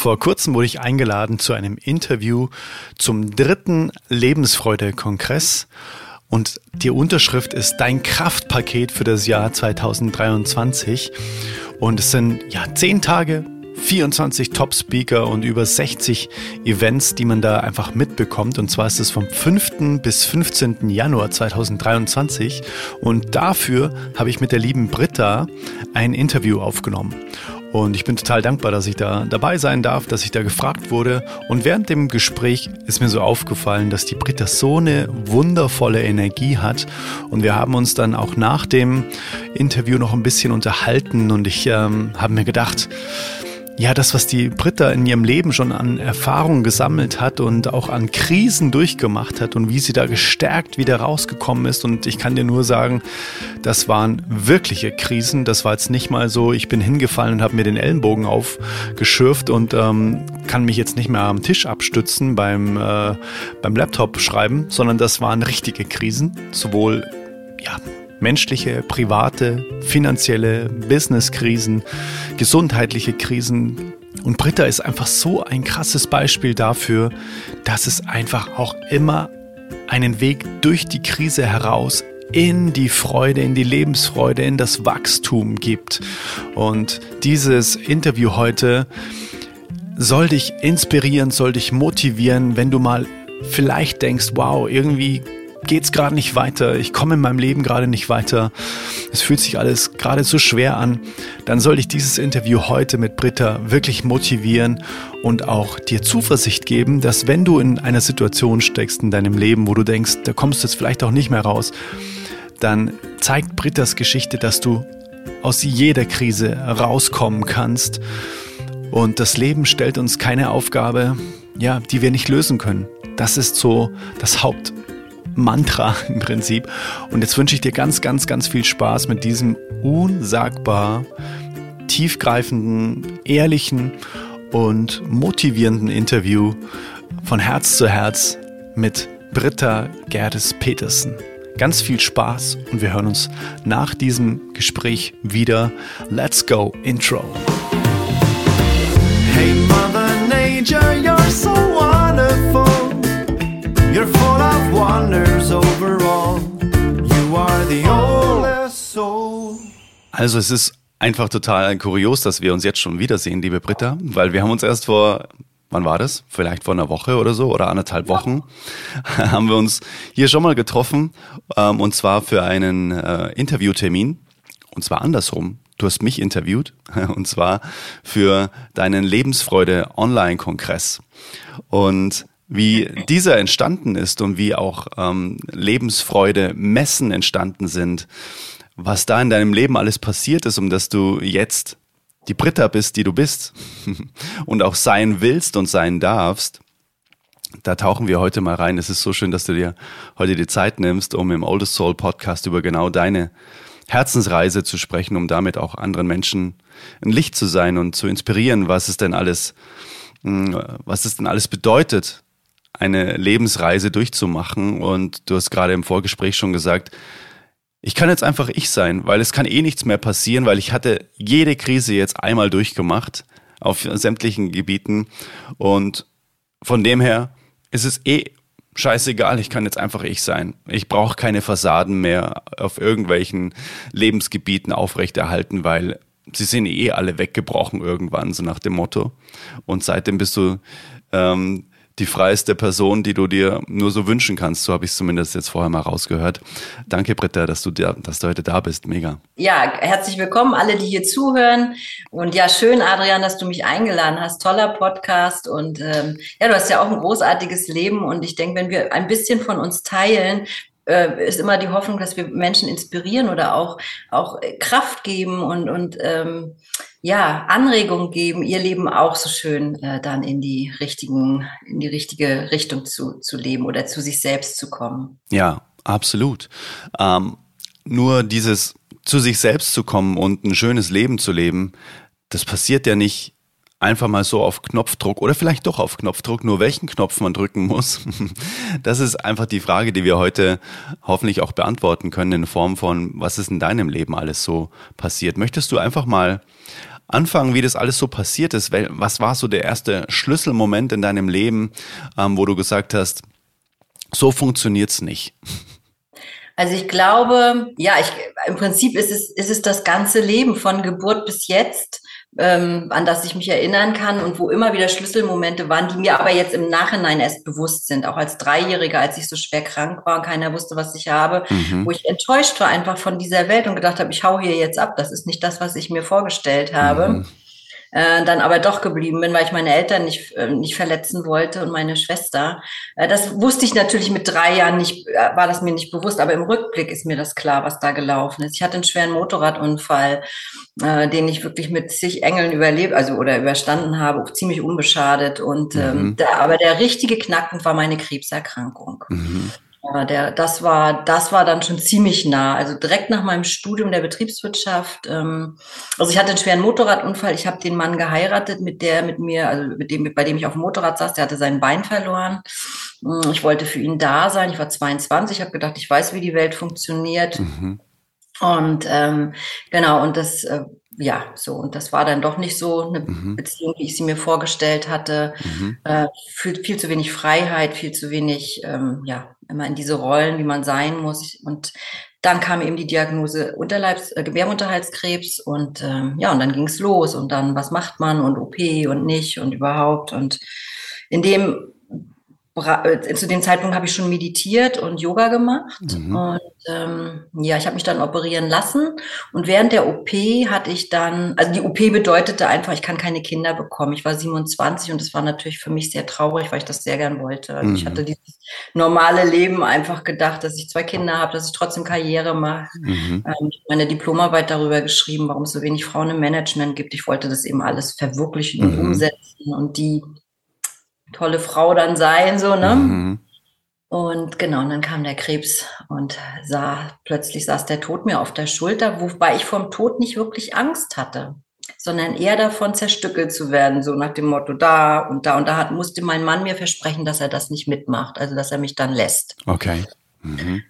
Vor kurzem wurde ich eingeladen zu einem Interview zum dritten Lebensfreude-Kongress. Und die Unterschrift ist Dein Kraftpaket für das Jahr 2023. Und es sind ja zehn Tage 24 Top-Speaker und über 60 Events, die man da einfach mitbekommt. Und zwar ist es vom 5. bis 15. Januar 2023. Und dafür habe ich mit der lieben Britta ein Interview aufgenommen. Und ich bin total dankbar, dass ich da dabei sein darf, dass ich da gefragt wurde. Und während dem Gespräch ist mir so aufgefallen, dass die Britta so eine wundervolle Energie hat. Und wir haben uns dann auch nach dem Interview noch ein bisschen unterhalten. Und ich ähm, habe mir gedacht, ja, das, was die Britta in ihrem Leben schon an Erfahrungen gesammelt hat und auch an Krisen durchgemacht hat und wie sie da gestärkt wieder rausgekommen ist. Und ich kann dir nur sagen, das waren wirkliche Krisen. Das war jetzt nicht mal so, ich bin hingefallen und habe mir den Ellenbogen aufgeschürft und ähm, kann mich jetzt nicht mehr am Tisch abstützen beim, äh, beim Laptop schreiben, sondern das waren richtige Krisen, sowohl ja, menschliche, private, finanzielle, Businesskrisen, gesundheitliche Krisen. Und Britta ist einfach so ein krasses Beispiel dafür, dass es einfach auch immer einen Weg durch die Krise heraus in die Freude, in die Lebensfreude, in das Wachstum gibt. Und dieses Interview heute soll dich inspirieren, soll dich motivieren, wenn du mal vielleicht denkst, wow, irgendwie geht's gerade nicht weiter, ich komme in meinem Leben gerade nicht weiter, es fühlt sich alles gerade so schwer an, dann soll ich dieses Interview heute mit Britta wirklich motivieren und auch dir Zuversicht geben, dass wenn du in einer Situation steckst in deinem Leben, wo du denkst, da kommst du jetzt vielleicht auch nicht mehr raus, dann zeigt Brittas Geschichte, dass du aus jeder Krise rauskommen kannst. Und das Leben stellt uns keine Aufgabe, ja, die wir nicht lösen können. Das ist so das Haupt, Mantra im Prinzip. Und jetzt wünsche ich dir ganz, ganz, ganz viel Spaß mit diesem unsagbar tiefgreifenden, ehrlichen und motivierenden Interview von Herz zu Herz mit Britta Gerdes Petersen. Ganz viel Spaß und wir hören uns nach diesem Gespräch wieder. Let's go, Intro. Hey Mother of wonders overall. You are the oldest soul. Also es ist einfach total kurios, dass wir uns jetzt schon wiedersehen, liebe Britta, weil wir haben uns erst vor wann war das? Vielleicht vor einer Woche oder so oder anderthalb Wochen haben wir uns hier schon mal getroffen ähm, und zwar für einen äh, Interviewtermin und zwar andersrum. Du hast mich interviewt und zwar für deinen Lebensfreude Online-Kongress und wie dieser entstanden ist und wie auch ähm, Lebensfreude Messen entstanden sind, was da in deinem Leben alles passiert ist, um dass du jetzt die Britta bist, die du bist und auch sein willst und sein darfst, da tauchen wir heute mal rein. Es ist so schön, dass du dir heute die Zeit nimmst, um im Oldest Soul Podcast über genau deine Herzensreise zu sprechen, um damit auch anderen Menschen ein Licht zu sein und zu inspirieren, was es denn alles, hm, was es denn alles bedeutet, eine Lebensreise durchzumachen. Und du hast gerade im Vorgespräch schon gesagt, ich kann jetzt einfach ich sein, weil es kann eh nichts mehr passieren, weil ich hatte jede Krise jetzt einmal durchgemacht auf sämtlichen Gebieten. Und von dem her ist es eh scheißegal, ich kann jetzt einfach ich sein. Ich brauche keine Fassaden mehr auf irgendwelchen Lebensgebieten aufrechterhalten, weil sie sind eh alle weggebrochen irgendwann, so nach dem Motto. Und seitdem bist du ähm, die freieste Person, die du dir nur so wünschen kannst. So habe ich es zumindest jetzt vorher mal rausgehört. Danke, Britta, dass du, da, dass du heute da bist. Mega. Ja, herzlich willkommen, alle, die hier zuhören. Und ja, schön, Adrian, dass du mich eingeladen hast. Toller Podcast. Und ähm, ja, du hast ja auch ein großartiges Leben. Und ich denke, wenn wir ein bisschen von uns teilen, äh, ist immer die Hoffnung, dass wir Menschen inspirieren oder auch, auch Kraft geben und, und ähm, ja, Anregung geben, ihr Leben auch so schön äh, dann in die richtigen, in die richtige Richtung zu, zu leben oder zu sich selbst zu kommen. Ja, absolut. Ähm, nur dieses zu sich selbst zu kommen und ein schönes Leben zu leben, das passiert ja nicht einfach mal so auf Knopfdruck oder vielleicht doch auf Knopfdruck, nur welchen Knopf man drücken muss. Das ist einfach die Frage, die wir heute hoffentlich auch beantworten können in Form von, was ist in deinem Leben alles so passiert. Möchtest du einfach mal anfangen, wie das alles so passiert ist. Was war so der erste Schlüsselmoment in deinem Leben, ähm, wo du gesagt hast, so funktioniert's nicht? Also ich glaube, ja, ich, im Prinzip ist es, ist es das ganze Leben von Geburt bis jetzt ähm, an das ich mich erinnern kann und wo immer wieder Schlüsselmomente waren, die mir aber jetzt im Nachhinein erst bewusst sind. Auch als Dreijähriger, als ich so schwer krank war und keiner wusste, was ich habe, mhm. wo ich enttäuscht war einfach von dieser Welt und gedacht habe, ich hau hier jetzt ab. Das ist nicht das, was ich mir vorgestellt habe. Mhm äh, dann aber doch geblieben bin, weil ich meine Eltern nicht, äh, nicht verletzen wollte und meine Schwester. Äh, das wusste ich natürlich mit drei Jahren nicht, äh, war das mir nicht bewusst, aber im Rückblick ist mir das klar, was da gelaufen ist. Ich hatte einen schweren Motorradunfall, äh, den ich wirklich mit zig Engeln überlebt, also oder überstanden habe, ziemlich unbeschadet. Und ähm, mhm. der, aber der richtige Knackpunkt war meine Krebserkrankung. Mhm. Ja, der, das war, das war dann schon ziemlich nah. Also direkt nach meinem Studium der Betriebswirtschaft. Ähm, also ich hatte einen schweren Motorradunfall. Ich habe den Mann geheiratet, mit der mit mir, also mit dem, bei dem ich auf dem Motorrad saß. Der hatte sein Bein verloren. Mm, ich wollte für ihn da sein. Ich war 22. Ich habe gedacht, ich weiß, wie die Welt funktioniert. Mhm. Und ähm, genau, und das äh, ja, so, und das war dann doch nicht so eine mhm. Beziehung, wie ich sie mir vorgestellt hatte. Mhm. Äh, viel, viel zu wenig Freiheit, viel zu wenig, ähm, ja, immer in diese Rollen, wie man sein muss. Und dann kam eben die Diagnose Unterleibs äh, Gebärmutterhalskrebs und ähm, ja, und dann ging's los und dann, was macht man und OP und nicht und überhaupt. Und in dem zu dem Zeitpunkt habe ich schon meditiert und Yoga gemacht. Mhm. Und ähm, ja, ich habe mich dann operieren lassen. Und während der OP hatte ich dann, also die OP bedeutete einfach, ich kann keine Kinder bekommen. Ich war 27 und das war natürlich für mich sehr traurig, weil ich das sehr gern wollte. Also mhm. ich hatte dieses normale Leben einfach gedacht, dass ich zwei Kinder habe, dass ich trotzdem Karriere mache. Mhm. Ähm, ich habe meine Diplomarbeit darüber geschrieben, warum es so wenig Frauen im Management gibt. Ich wollte das eben alles verwirklichen und mhm. umsetzen und die tolle Frau dann sein, so, ne? Mhm. Und genau, und dann kam der Krebs und sah, plötzlich saß der Tod mir auf der Schulter, wobei ich vom Tod nicht wirklich Angst hatte, sondern eher davon zerstückelt zu werden, so nach dem Motto, da und da und da hat, musste mein Mann mir versprechen, dass er das nicht mitmacht, also dass er mich dann lässt. Okay. Mhm.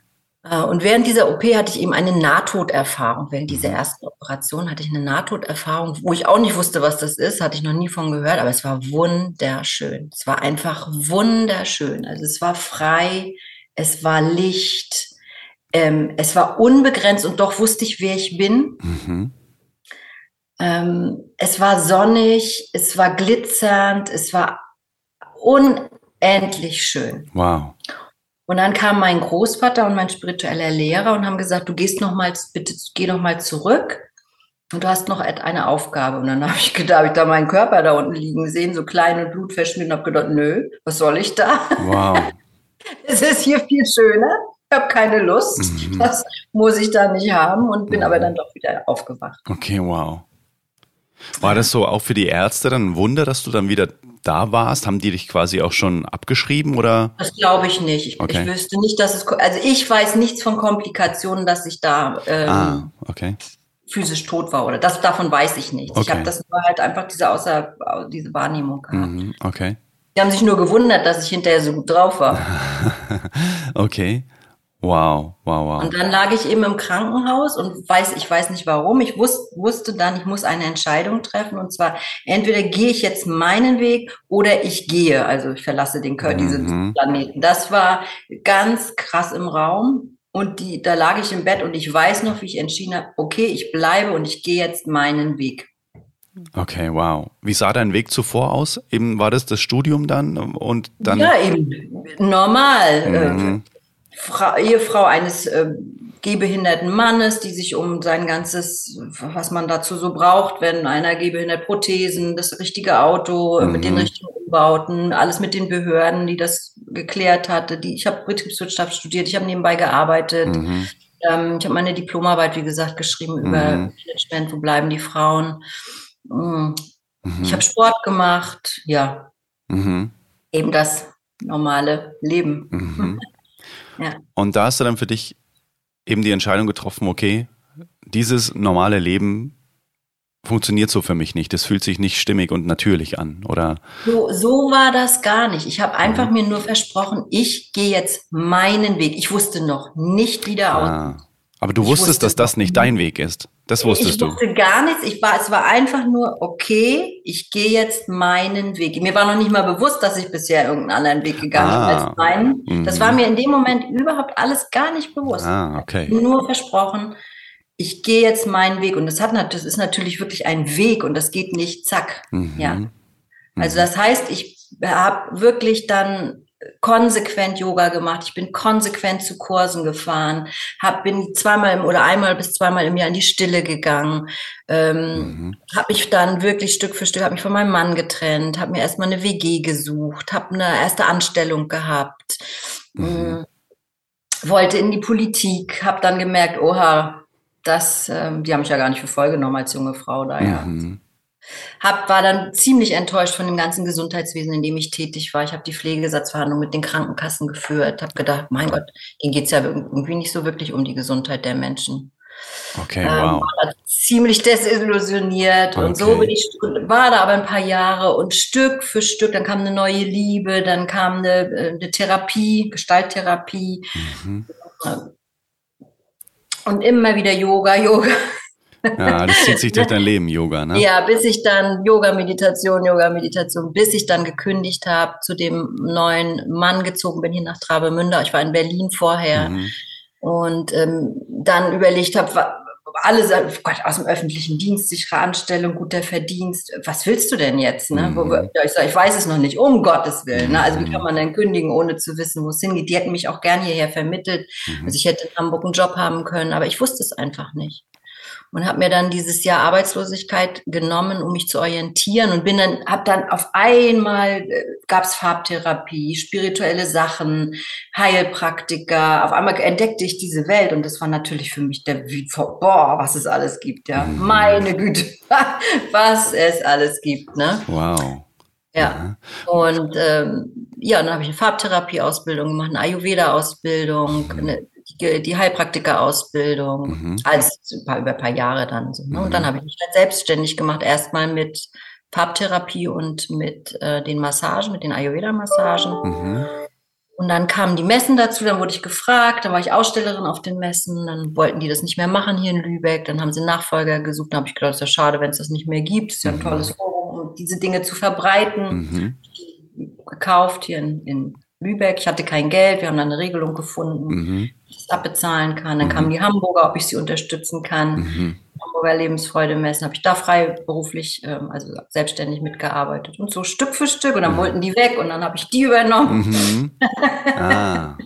Äh, und während dieser OP hatte ich eben eine Nahtoderfahrung. Während dieser mhm. ersten Operation hatte ich eine Nahtoderfahrung, wo ich auch nicht wusste, was das ist, hatte ich noch nie von gehört, aber es war wunderschön. Es war einfach wunderschön. Also es war frei, es war Licht, ähm, es war unbegrenzt und doch wusste ich, wer ich bin. Mhm. Ähm, es war sonnig, es war glitzernd, es war unendlich schön. Wow. Und dann kam mein Großvater und mein spiritueller Lehrer und haben gesagt, du gehst noch mal, bitte geh noch mal zurück und du hast noch eine Aufgabe. Und dann habe ich gedacht, habe ich da meinen Körper da unten liegen sehen, so klein und blutverschnitten, habe gedacht, nö, was soll ich da? Wow. Es ist hier viel schöner. Ich habe keine Lust. Mhm. Das muss ich da nicht haben und bin mhm. aber dann doch wieder aufgewacht. Okay, wow. War das so auch für die Ärzte dann ein Wunder, dass du dann wieder da warst? Haben die dich quasi auch schon abgeschrieben oder? Das glaube ich nicht. Ich, okay. ich, wüsste nicht, dass es, also ich weiß nichts von Komplikationen, dass ich da ähm, ah, okay. physisch tot war oder das davon weiß ich nichts. Okay. Ich habe das nur halt einfach diese außer diese Wahrnehmung gehabt. Mhm, okay. Die haben sich nur gewundert, dass ich hinterher so gut drauf war. okay. Wow, wow, wow. Und dann lag ich eben im Krankenhaus und weiß, ich weiß nicht warum. Ich wusste, wusste dann, ich muss eine Entscheidung treffen. Und zwar, entweder gehe ich jetzt meinen Weg oder ich gehe. Also ich verlasse den Körper, mhm. diesen Planeten. Das war ganz krass im Raum. Und die, da lag ich im Bett und ich weiß noch, wie ich entschieden habe, okay, ich bleibe und ich gehe jetzt meinen Weg. Okay, wow. Wie sah dein Weg zuvor aus? Eben war das das Studium dann und dann? Ja, eben normal. Mhm. Frau, Ehefrau eines äh, gehbehinderten Mannes, die sich um sein ganzes, was man dazu so braucht, wenn einer gehbehindert Prothesen, das richtige Auto mhm. mit den richtigen Umbauten, alles mit den Behörden, die das geklärt hatte. Die, ich habe Betriebswirtschaft studiert, ich habe nebenbei gearbeitet. Mhm. Ähm, ich habe meine Diplomarbeit, wie gesagt, geschrieben mhm. über Management, wo bleiben die Frauen. Mhm. Ich habe Sport gemacht, ja. Mhm. Eben das normale Leben. Und da hast du dann für dich eben die Entscheidung getroffen, okay, dieses normale Leben funktioniert so für mich nicht. Das fühlt sich nicht stimmig und natürlich an, oder? So, so war das gar nicht. Ich habe einfach mhm. mir nur versprochen, ich gehe jetzt meinen Weg. Ich wusste noch nicht, wie der ah. Aber du wusstest, dass das nicht dein Weg ist. Das wusstest ich du. Ich wusste gar nichts. Ich war, es war einfach nur, okay, ich gehe jetzt meinen Weg. Mir war noch nicht mal bewusst, dass ich bisher irgendeinen anderen Weg gegangen ah. bin als meinen. Mhm. Das war mir in dem Moment überhaupt alles gar nicht bewusst. Ah, okay. Nur versprochen, ich gehe jetzt meinen Weg. Und das hat, das ist natürlich wirklich ein Weg und das geht nicht zack. Mhm. Ja. Also mhm. das heißt, ich habe wirklich dann konsequent Yoga gemacht. Ich bin konsequent zu Kursen gefahren, hab, bin zweimal im, oder einmal bis zweimal im Jahr in die Stille gegangen, ähm, mhm. habe mich dann wirklich Stück für Stück, habe mich von meinem Mann getrennt, habe mir erstmal eine WG gesucht, habe eine erste Anstellung gehabt, mhm. äh, wollte in die Politik, habe dann gemerkt, oha, das, äh, die haben mich ja gar nicht für voll genommen als junge Frau da, ja. Mhm. Hab, war dann ziemlich enttäuscht von dem ganzen Gesundheitswesen, in dem ich tätig war. Ich habe die Pflegesatzverhandlung mit den Krankenkassen geführt, habe gedacht, mein Gott, denen geht's ja irgendwie nicht so wirklich um die Gesundheit der Menschen. Okay, ähm, wow. War ziemlich desillusioniert okay. und so bin ich, war da aber ein paar Jahre und Stück für Stück, dann kam eine neue Liebe, dann kam eine, äh, eine Therapie, Gestalttherapie. Mhm. Und immer wieder Yoga, Yoga, ja, das zieht sich durch dein Leben, Yoga, ne? Ja, bis ich dann Yoga, Meditation, Yoga, Meditation, bis ich dann gekündigt habe, zu dem neuen Mann gezogen bin hier nach Travemünde. Ich war in Berlin vorher mhm. und ähm, dann überlegt habe, alle sagen, oh Gott, aus dem öffentlichen Dienst, sichere Anstellung, guter Verdienst. Was willst du denn jetzt? Ne? Mhm. ich sage, ich weiß es noch nicht, um Gottes Willen. Ne? Also wie kann man denn kündigen, ohne zu wissen, wo es hingeht? Die hätten mich auch gern hierher vermittelt. Mhm. Also ich hätte in Hamburg einen Job haben können, aber ich wusste es einfach nicht und habe mir dann dieses Jahr Arbeitslosigkeit genommen, um mich zu orientieren und bin dann habe dann auf einmal äh, gab es Farbtherapie, spirituelle Sachen, Heilpraktiker. Auf einmal entdeckte ich diese Welt und das war natürlich für mich der boah, was es alles gibt, ja, mhm. meine Güte, was es alles gibt, ne? Wow. Ja. Und ähm, ja, dann habe ich eine Farbtherapie-Ausbildung gemacht, eine Ayurveda-Ausbildung, mhm. eine die, Heilpraktika-Ausbildung, mhm. alles über ein paar Jahre dann so. Ne? Mhm. Und dann habe ich mich halt selbstständig gemacht, erstmal mit Farbtherapie und mit äh, den Massagen, mit den Ayurveda-Massagen. Mhm. Und dann kamen die Messen dazu, dann wurde ich gefragt, dann war ich Ausstellerin auf den Messen, dann wollten die das nicht mehr machen hier in Lübeck, dann haben sie Nachfolger gesucht, dann habe ich gedacht, ist ja schade, wenn es das nicht mehr gibt, ist ja ein mhm. tolles Forum, um diese Dinge zu verbreiten. Mhm. Gekauft hier in, in Lübeck, ich hatte kein Geld, wir haben dann eine Regelung gefunden, mhm. ich das abbezahlen kann. Dann mhm. kamen die Hamburger, ob ich sie unterstützen kann. Mhm. Hamburger Lebensfreude messen, habe ich da freiberuflich, ähm, also selbstständig mitgearbeitet. Und so Stück für Stück. Und dann mhm. wollten die weg und dann habe ich die übernommen. Mhm. Ah.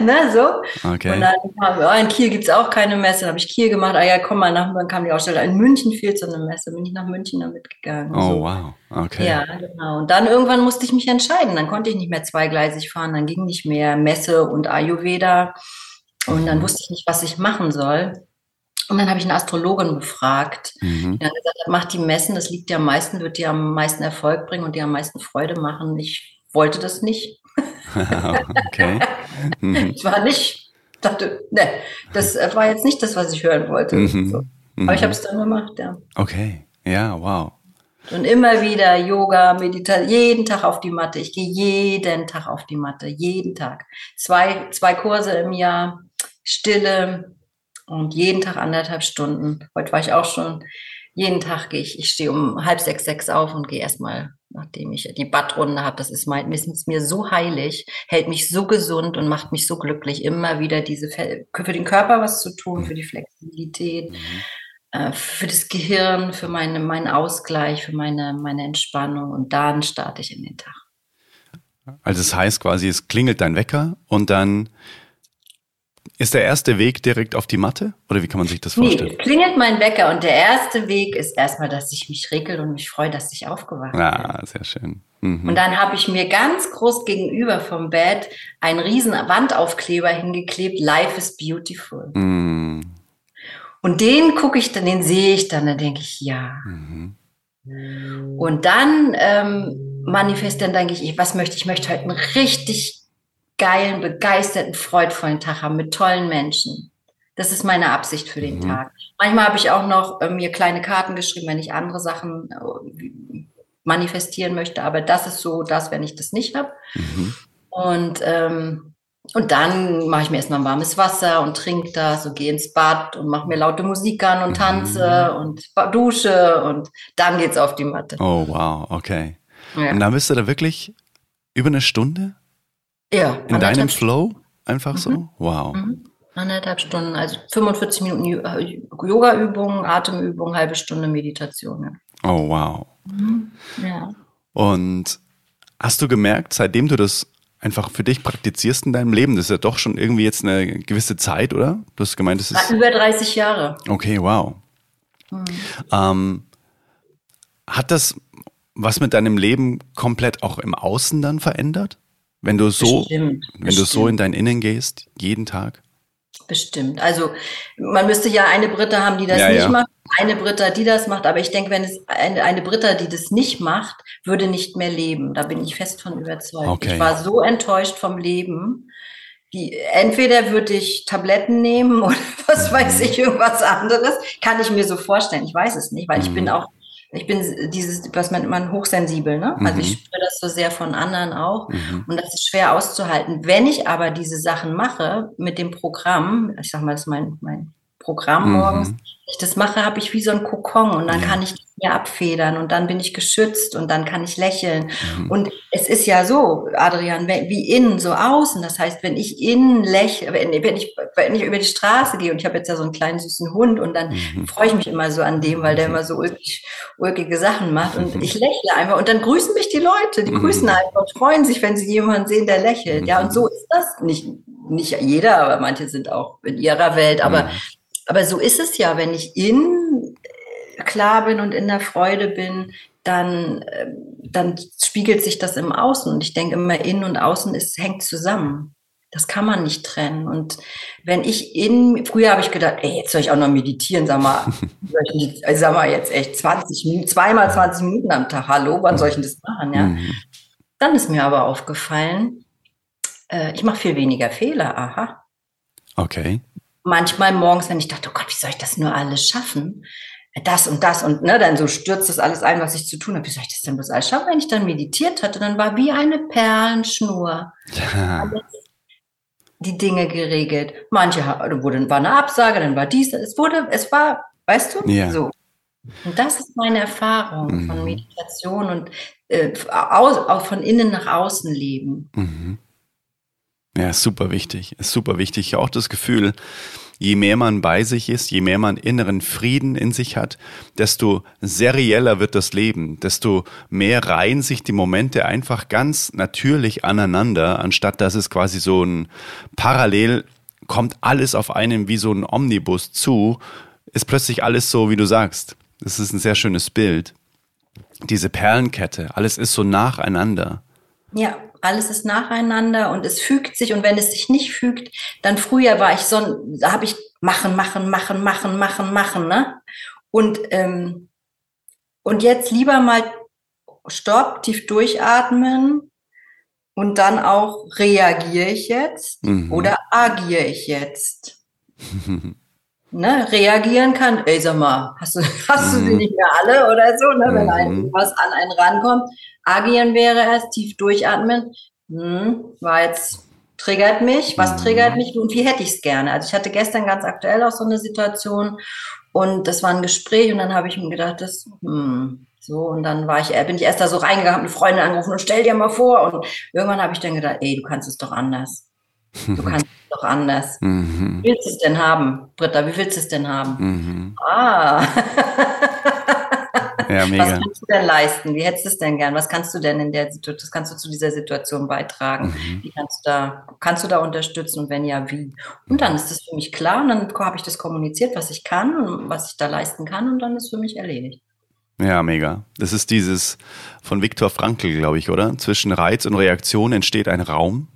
Na, so. Okay. Und dann haben wir, oh, in Kiel gibt es auch keine Messe. Dann habe ich Kiel gemacht. Ah ja, komm mal nach, dann kam die Aussteller. In München fiel zu einer Messe. Bin ich nach München damit gegangen. Oh, so. wow. Okay. Ja, genau. Und dann irgendwann musste ich mich entscheiden. Dann konnte ich nicht mehr zweigleisig fahren. Dann ging nicht mehr Messe und Ayurveda. Und dann wusste ich nicht, was ich machen soll. Und dann habe ich eine Astrologin befragt. Mhm. Die hat gesagt, mach die Messen, das liegt dir am meisten, wird dir am meisten Erfolg bringen und dir am meisten Freude machen. Ich wollte das nicht. okay. Mhm. Ich war nicht, dachte, ne, das war jetzt nicht das, was ich hören wollte. Mhm. So. Aber ich mhm. habe es dann gemacht, ja. Okay, ja, wow. Und immer wieder Yoga, Meditation, jeden Tag auf die Matte. Ich gehe jeden Tag auf die Matte, jeden Tag. Zwei, zwei Kurse im Jahr, Stille, und jeden Tag anderthalb Stunden. Heute war ich auch schon. Jeden Tag gehe ich, ich stehe um halb sechs, sechs auf und gehe erstmal, nachdem ich die Badrunde habe. Das ist, mein, ist mir so heilig, hält mich so gesund und macht mich so glücklich, immer wieder diese, für den Körper was zu tun, für die Flexibilität, mhm. äh, für das Gehirn, für meine, meinen Ausgleich, für meine, meine Entspannung. Und dann starte ich in den Tag. Also es das heißt quasi, es klingelt dein Wecker und dann ist der erste Weg direkt auf die Matte? Oder wie kann man sich das vorstellen? Nee, klingelt mein Wecker und der erste Weg ist erstmal, dass ich mich regel und mich freue, dass ich aufgewacht ah, bin. Ah, sehr schön. Mhm. Und dann habe ich mir ganz groß gegenüber vom Bett einen riesen Wandaufkleber hingeklebt, Life is beautiful. Mhm. Und den gucke ich dann, den sehe ich dann, dann denke ich, ja. Mhm. Und dann ähm, manifest, dann denke ich, was möchte ich? Ich möchte heute einen richtig geilen, begeisterten, freudvollen Tag haben mit tollen Menschen. Das ist meine Absicht für den mhm. Tag. Manchmal habe ich auch noch äh, mir kleine Karten geschrieben, wenn ich andere Sachen äh, manifestieren möchte, aber das ist so das, wenn ich das nicht habe. Mhm. Und ähm, und dann mache ich mir erstmal warmes Wasser und trinke das und gehe ins Bad und mache mir laute Musik an und tanze mhm. und dusche und dann geht's auf die Matte. Oh, wow, okay. Ja. Und dann bist du da wirklich über eine Stunde? Ja. In deinem Flow? Einfach mhm. so? Wow. Mhm. Anderthalb Stunden, also 45 Minuten äh, Yoga-Übungen, Atemübungen, halbe Stunde Meditation. Ja. Oh, wow. Mhm. Ja. Und hast du gemerkt, seitdem du das einfach für dich praktizierst in deinem Leben, das ist ja doch schon irgendwie jetzt eine gewisse Zeit, oder? Du hast gemeint, es ist. Über 30 Jahre. Okay, wow. Mhm. Ähm, hat das was mit deinem Leben komplett auch im Außen dann verändert? Wenn du so, bestimmt, wenn bestimmt. du so in dein Innen gehst, jeden Tag? Bestimmt. Also man müsste ja eine Britta haben, die das ja, nicht ja. macht, eine Britta, die das macht. Aber ich denke, wenn es eine, eine Britta, die das nicht macht, würde nicht mehr leben. Da bin ich fest von überzeugt. Okay. Ich war so enttäuscht vom Leben. Die, entweder würde ich Tabletten nehmen oder was weiß ich, irgendwas anderes. Kann ich mir so vorstellen. Ich weiß es nicht, weil mhm. ich bin mhm. auch ich bin dieses, was man, man hochsensibel, ne? Also ich mhm. spüre das so sehr von anderen auch. Mhm. Und das ist schwer auszuhalten. Wenn ich aber diese Sachen mache mit dem Programm, ich sag mal, das ist mein, mein Programm mhm. morgens, wenn ich das mache, habe ich wie so ein Kokon und dann ja. kann ich mir abfedern und dann bin ich geschützt und dann kann ich lächeln. Mhm. Und es ist ja so, Adrian, wie innen, so außen. Das heißt, wenn ich innen lächle, wenn, wenn, ich, wenn ich über die Straße gehe und ich habe jetzt ja so einen kleinen süßen Hund und dann mhm. freue ich mich immer so an dem, weil der immer so ulkig, ulkige Sachen macht und ich lächle einfach und dann grüßen mich die Leute, die grüßen mhm. einfach und freuen sich, wenn sie jemanden sehen, der lächelt. Ja, und so ist das. Nicht, nicht jeder, aber manche sind auch in ihrer Welt, aber, mhm. Aber so ist es ja, wenn ich in klar bin und in der Freude bin, dann, ähm, dann spiegelt sich das im Außen. Und ich denke immer, innen und außen ist, hängt zusammen. Das kann man nicht trennen. Und wenn ich in, früher habe ich gedacht, ey, jetzt soll ich auch noch meditieren, sag mal, nicht, also sag mal jetzt echt 20 Minuten, zweimal 20 Minuten am Tag, hallo, wann soll ich denn das machen, ja? Mhm. Dann ist mir aber aufgefallen, äh, ich mache viel weniger Fehler, aha. Okay. Manchmal morgens, wenn ich dachte, oh Gott, wie soll ich das nur alles schaffen? das und das und ne, dann so stürzt das alles ein, was ich zu tun habe. Wie soll ich das denn bloß alles schaffen? Wenn ich dann meditiert hatte, dann war wie eine Perlenschnur. Ja. Die Dinge geregelt. Manche wurde, war eine Absage, dann war dies, es wurde, es war, weißt du, ja. so. Und das ist meine Erfahrung mhm. von Meditation und äh, aus, auch von innen nach außen leben. Mhm. Ja, super wichtig. Ist super wichtig. Auch das Gefühl, je mehr man bei sich ist, je mehr man inneren Frieden in sich hat, desto serieller wird das Leben, desto mehr reihen sich die Momente einfach ganz natürlich aneinander, anstatt dass es quasi so ein parallel kommt alles auf einem wie so ein Omnibus zu, ist plötzlich alles so, wie du sagst. Das ist ein sehr schönes Bild. Diese Perlenkette, alles ist so nacheinander. Ja, alles ist nacheinander und es fügt sich und wenn es sich nicht fügt, dann früher war ich so, da habe ich machen, machen, machen, machen, machen, machen, ne? Und ähm, und jetzt lieber mal stopp, tief durchatmen und dann auch reagiere ich jetzt mhm. oder agiere ich jetzt? ne, reagieren kann, ey, sag mal, hast du, hast mhm. du sie nicht mehr alle oder so, ne, wenn mhm. was an einen rankommt. Agieren wäre erst tief durchatmen. Hm, war jetzt, triggert mich, was mhm. triggert mich und wie hätte ich es gerne? Also ich hatte gestern ganz aktuell auch so eine Situation und das war ein Gespräch und dann habe ich mir gedacht, das, hm, so, und dann war ich, äh, bin ich erst da so reingegangen, habe eine Freundin angerufen und stell dir mal vor. Und irgendwann habe ich dann gedacht, ey, du kannst es doch anders. Du kannst es doch anders. Mhm. Wie willst du es denn haben, Britta? Wie willst du es denn haben? Mhm. Ah. Ja, mega. Was kannst du denn leisten? Wie hättest du es denn gern? Was kannst du denn in der Situation, das kannst du zu dieser Situation beitragen? Mhm. Wie kannst du da, kannst du da unterstützen und wenn ja, wie? Und dann ist das für mich klar und dann habe ich das kommuniziert, was ich kann und was ich da leisten kann und dann ist für mich erledigt. Ja, mega. Das ist dieses von Viktor Frankl, glaube ich, oder? Zwischen Reiz und Reaktion entsteht ein Raum.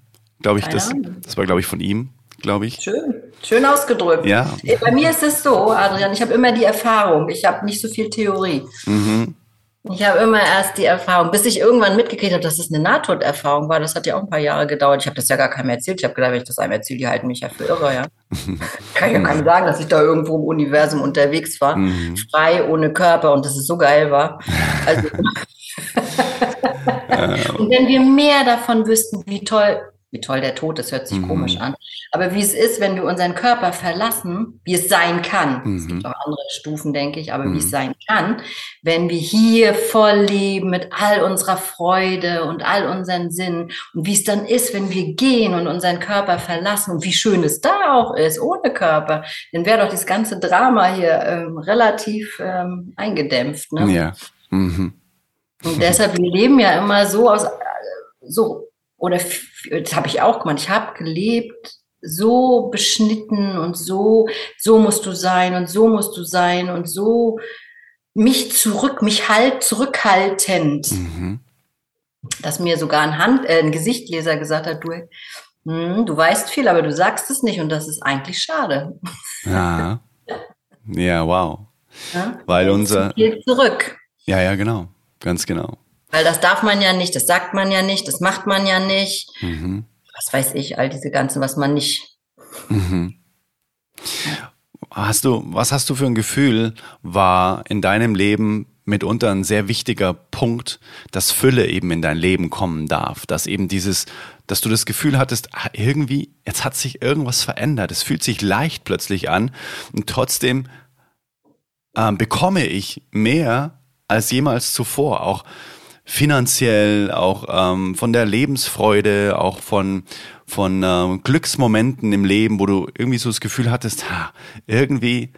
Glaube ich, das, das war, glaube ich, von ihm, glaube ich. Schön. Schön ausgedrückt. Ja. Bei mir ist es so, Adrian, ich habe immer die Erfahrung. Ich habe nicht so viel Theorie. Mhm. Ich habe immer erst die Erfahrung, bis ich irgendwann mitgekriegt habe, dass es eine Nahtoderfahrung war. Das hat ja auch ein paar Jahre gedauert. Ich habe das ja gar keinem erzählt. Ich habe gedacht, wenn ich das einem erzähle, die halten mich ja für irre, ja. Kann ja keinem sagen, dass ich da irgendwo im Universum unterwegs war. Mhm. Frei, ohne Körper und dass es so geil war. Also, und wenn wir mehr davon wüssten, wie toll wie toll der Tod ist, hört sich mhm. komisch an. Aber wie es ist, wenn wir unseren Körper verlassen, wie es sein kann. Mhm. Es gibt auch andere Stufen, denke ich, aber mhm. wie es mhm. sein kann, wenn wir hier voll leben mit all unserer Freude und all unseren Sinnen und wie es dann ist, wenn wir gehen und unseren Körper verlassen und wie schön es da auch ist, ohne Körper, dann wäre doch das ganze Drama hier ähm, relativ ähm, eingedämpft. Ne? Ja. Mhm. Und deshalb, wir leben ja immer so aus, so, oder das habe ich auch gemacht, ich habe gelebt so beschnitten und so, so musst du sein und so musst du sein und so mich zurück, mich halt zurückhaltend. Mhm. Dass mir sogar ein, Hand, äh, ein Gesichtleser gesagt hat, du, hm, du weißt viel, aber du sagst es nicht und das ist eigentlich schade. Ja, ja wow. Ja? Weil unser... Zurück. Ja, ja, genau. Ganz genau. Weil das darf man ja nicht, das sagt man ja nicht, das macht man ja nicht. Mhm. Was weiß ich, all diese ganzen, was man nicht. Mhm. Hast du, was hast du für ein Gefühl, war in deinem Leben mitunter ein sehr wichtiger Punkt, dass Fülle eben in dein Leben kommen darf, dass eben dieses, dass du das Gefühl hattest, ah, irgendwie, jetzt hat sich irgendwas verändert, es fühlt sich leicht plötzlich an und trotzdem äh, bekomme ich mehr als jemals zuvor, auch finanziell, auch ähm, von der Lebensfreude, auch von, von ähm, Glücksmomenten im Leben, wo du irgendwie so das Gefühl hattest, ha, irgendwie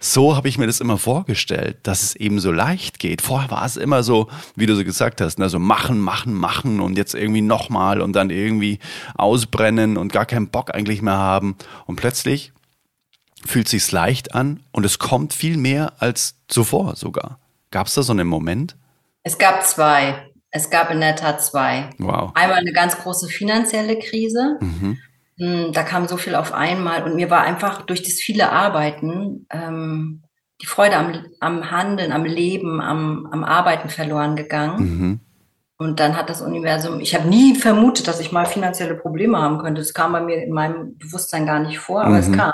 so habe ich mir das immer vorgestellt, dass es eben so leicht geht. Vorher war es immer so, wie du so gesagt hast, also machen, machen, machen und jetzt irgendwie nochmal und dann irgendwie ausbrennen und gar keinen Bock eigentlich mehr haben. Und plötzlich fühlt sich's leicht an und es kommt viel mehr als zuvor sogar. Gab es da so einen Moment? Es gab zwei. Es gab in der Tat zwei. Wow. Einmal eine ganz große finanzielle Krise. Mhm. Hm, da kam so viel auf einmal und mir war einfach durch das viele Arbeiten ähm, die Freude am, am Handeln, am Leben, am, am Arbeiten verloren gegangen. Mhm. Und dann hat das Universum, ich habe nie vermutet, dass ich mal finanzielle Probleme haben könnte. Es kam bei mir in meinem Bewusstsein gar nicht vor, aber mhm. es kam.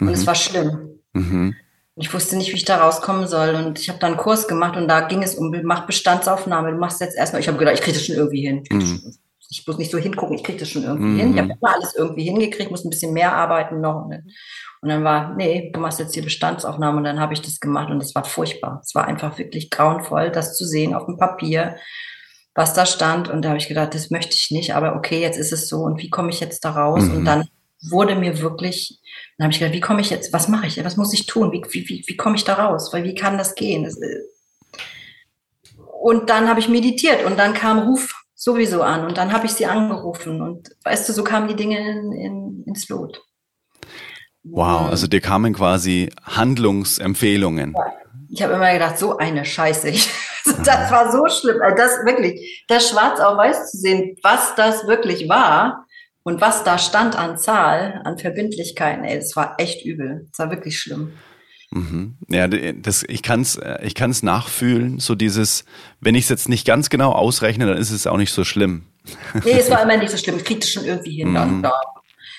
Und mhm. es war schlimm. Mhm. Ich wusste nicht, wie ich da rauskommen soll. Und ich habe da einen Kurs gemacht und da ging es um, mach Bestandsaufnahme. Du machst jetzt erstmal, ich habe gedacht, ich kriege das schon irgendwie hin. Ich, mhm. ich muss nicht so hingucken, ich kriege das schon irgendwie mhm. hin. Ich habe immer alles irgendwie hingekriegt, muss ein bisschen mehr arbeiten noch. Und dann war, nee, du machst jetzt die Bestandsaufnahme und dann habe ich das gemacht und es war furchtbar. Es war einfach wirklich grauenvoll, das zu sehen auf dem Papier, was da stand. Und da habe ich gedacht, das möchte ich nicht, aber okay, jetzt ist es so und wie komme ich jetzt da raus? Mhm. Und dann wurde mir wirklich dann habe ich gedacht, wie komme ich jetzt, was mache ich, was muss ich tun, wie, wie, wie, wie komme ich da raus, weil wie kann das gehen? Das, äh, und dann habe ich meditiert und dann kam Ruf sowieso an und dann habe ich sie angerufen und weißt du, so kamen die Dinge in, in, ins Lot. Wow, also dir kamen quasi Handlungsempfehlungen. Ja. Ich habe immer gedacht, so eine Scheiße. das war so schlimm. Also das wirklich, das schwarz auf weiß zu sehen, was das wirklich war, und was da stand an Zahl, an Verbindlichkeiten, ey, das war echt übel. Das war wirklich schlimm. Mhm. Ja, das, ich kann es ich kann's nachfühlen, so dieses, wenn ich es jetzt nicht ganz genau ausrechne, dann ist es auch nicht so schlimm. Nee, es war immer nicht so schlimm. Ich kriegte schon irgendwie hin. Mhm. Dann da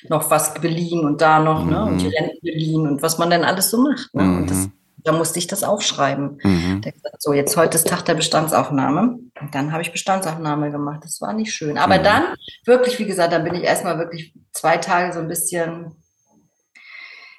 noch was beliehen und da noch, mhm. ne, und die mhm. Renten beliehen und was man dann alles so macht. Ne? Und das, mhm. Da musste ich das aufschreiben. Mhm. Gesagt, so, jetzt heute ist Tag der Bestandsaufnahme. Und dann habe ich Bestandsaufnahme gemacht. Das war nicht schön. Aber mhm. dann, wirklich, wie gesagt, dann bin ich erstmal wirklich zwei Tage so ein bisschen.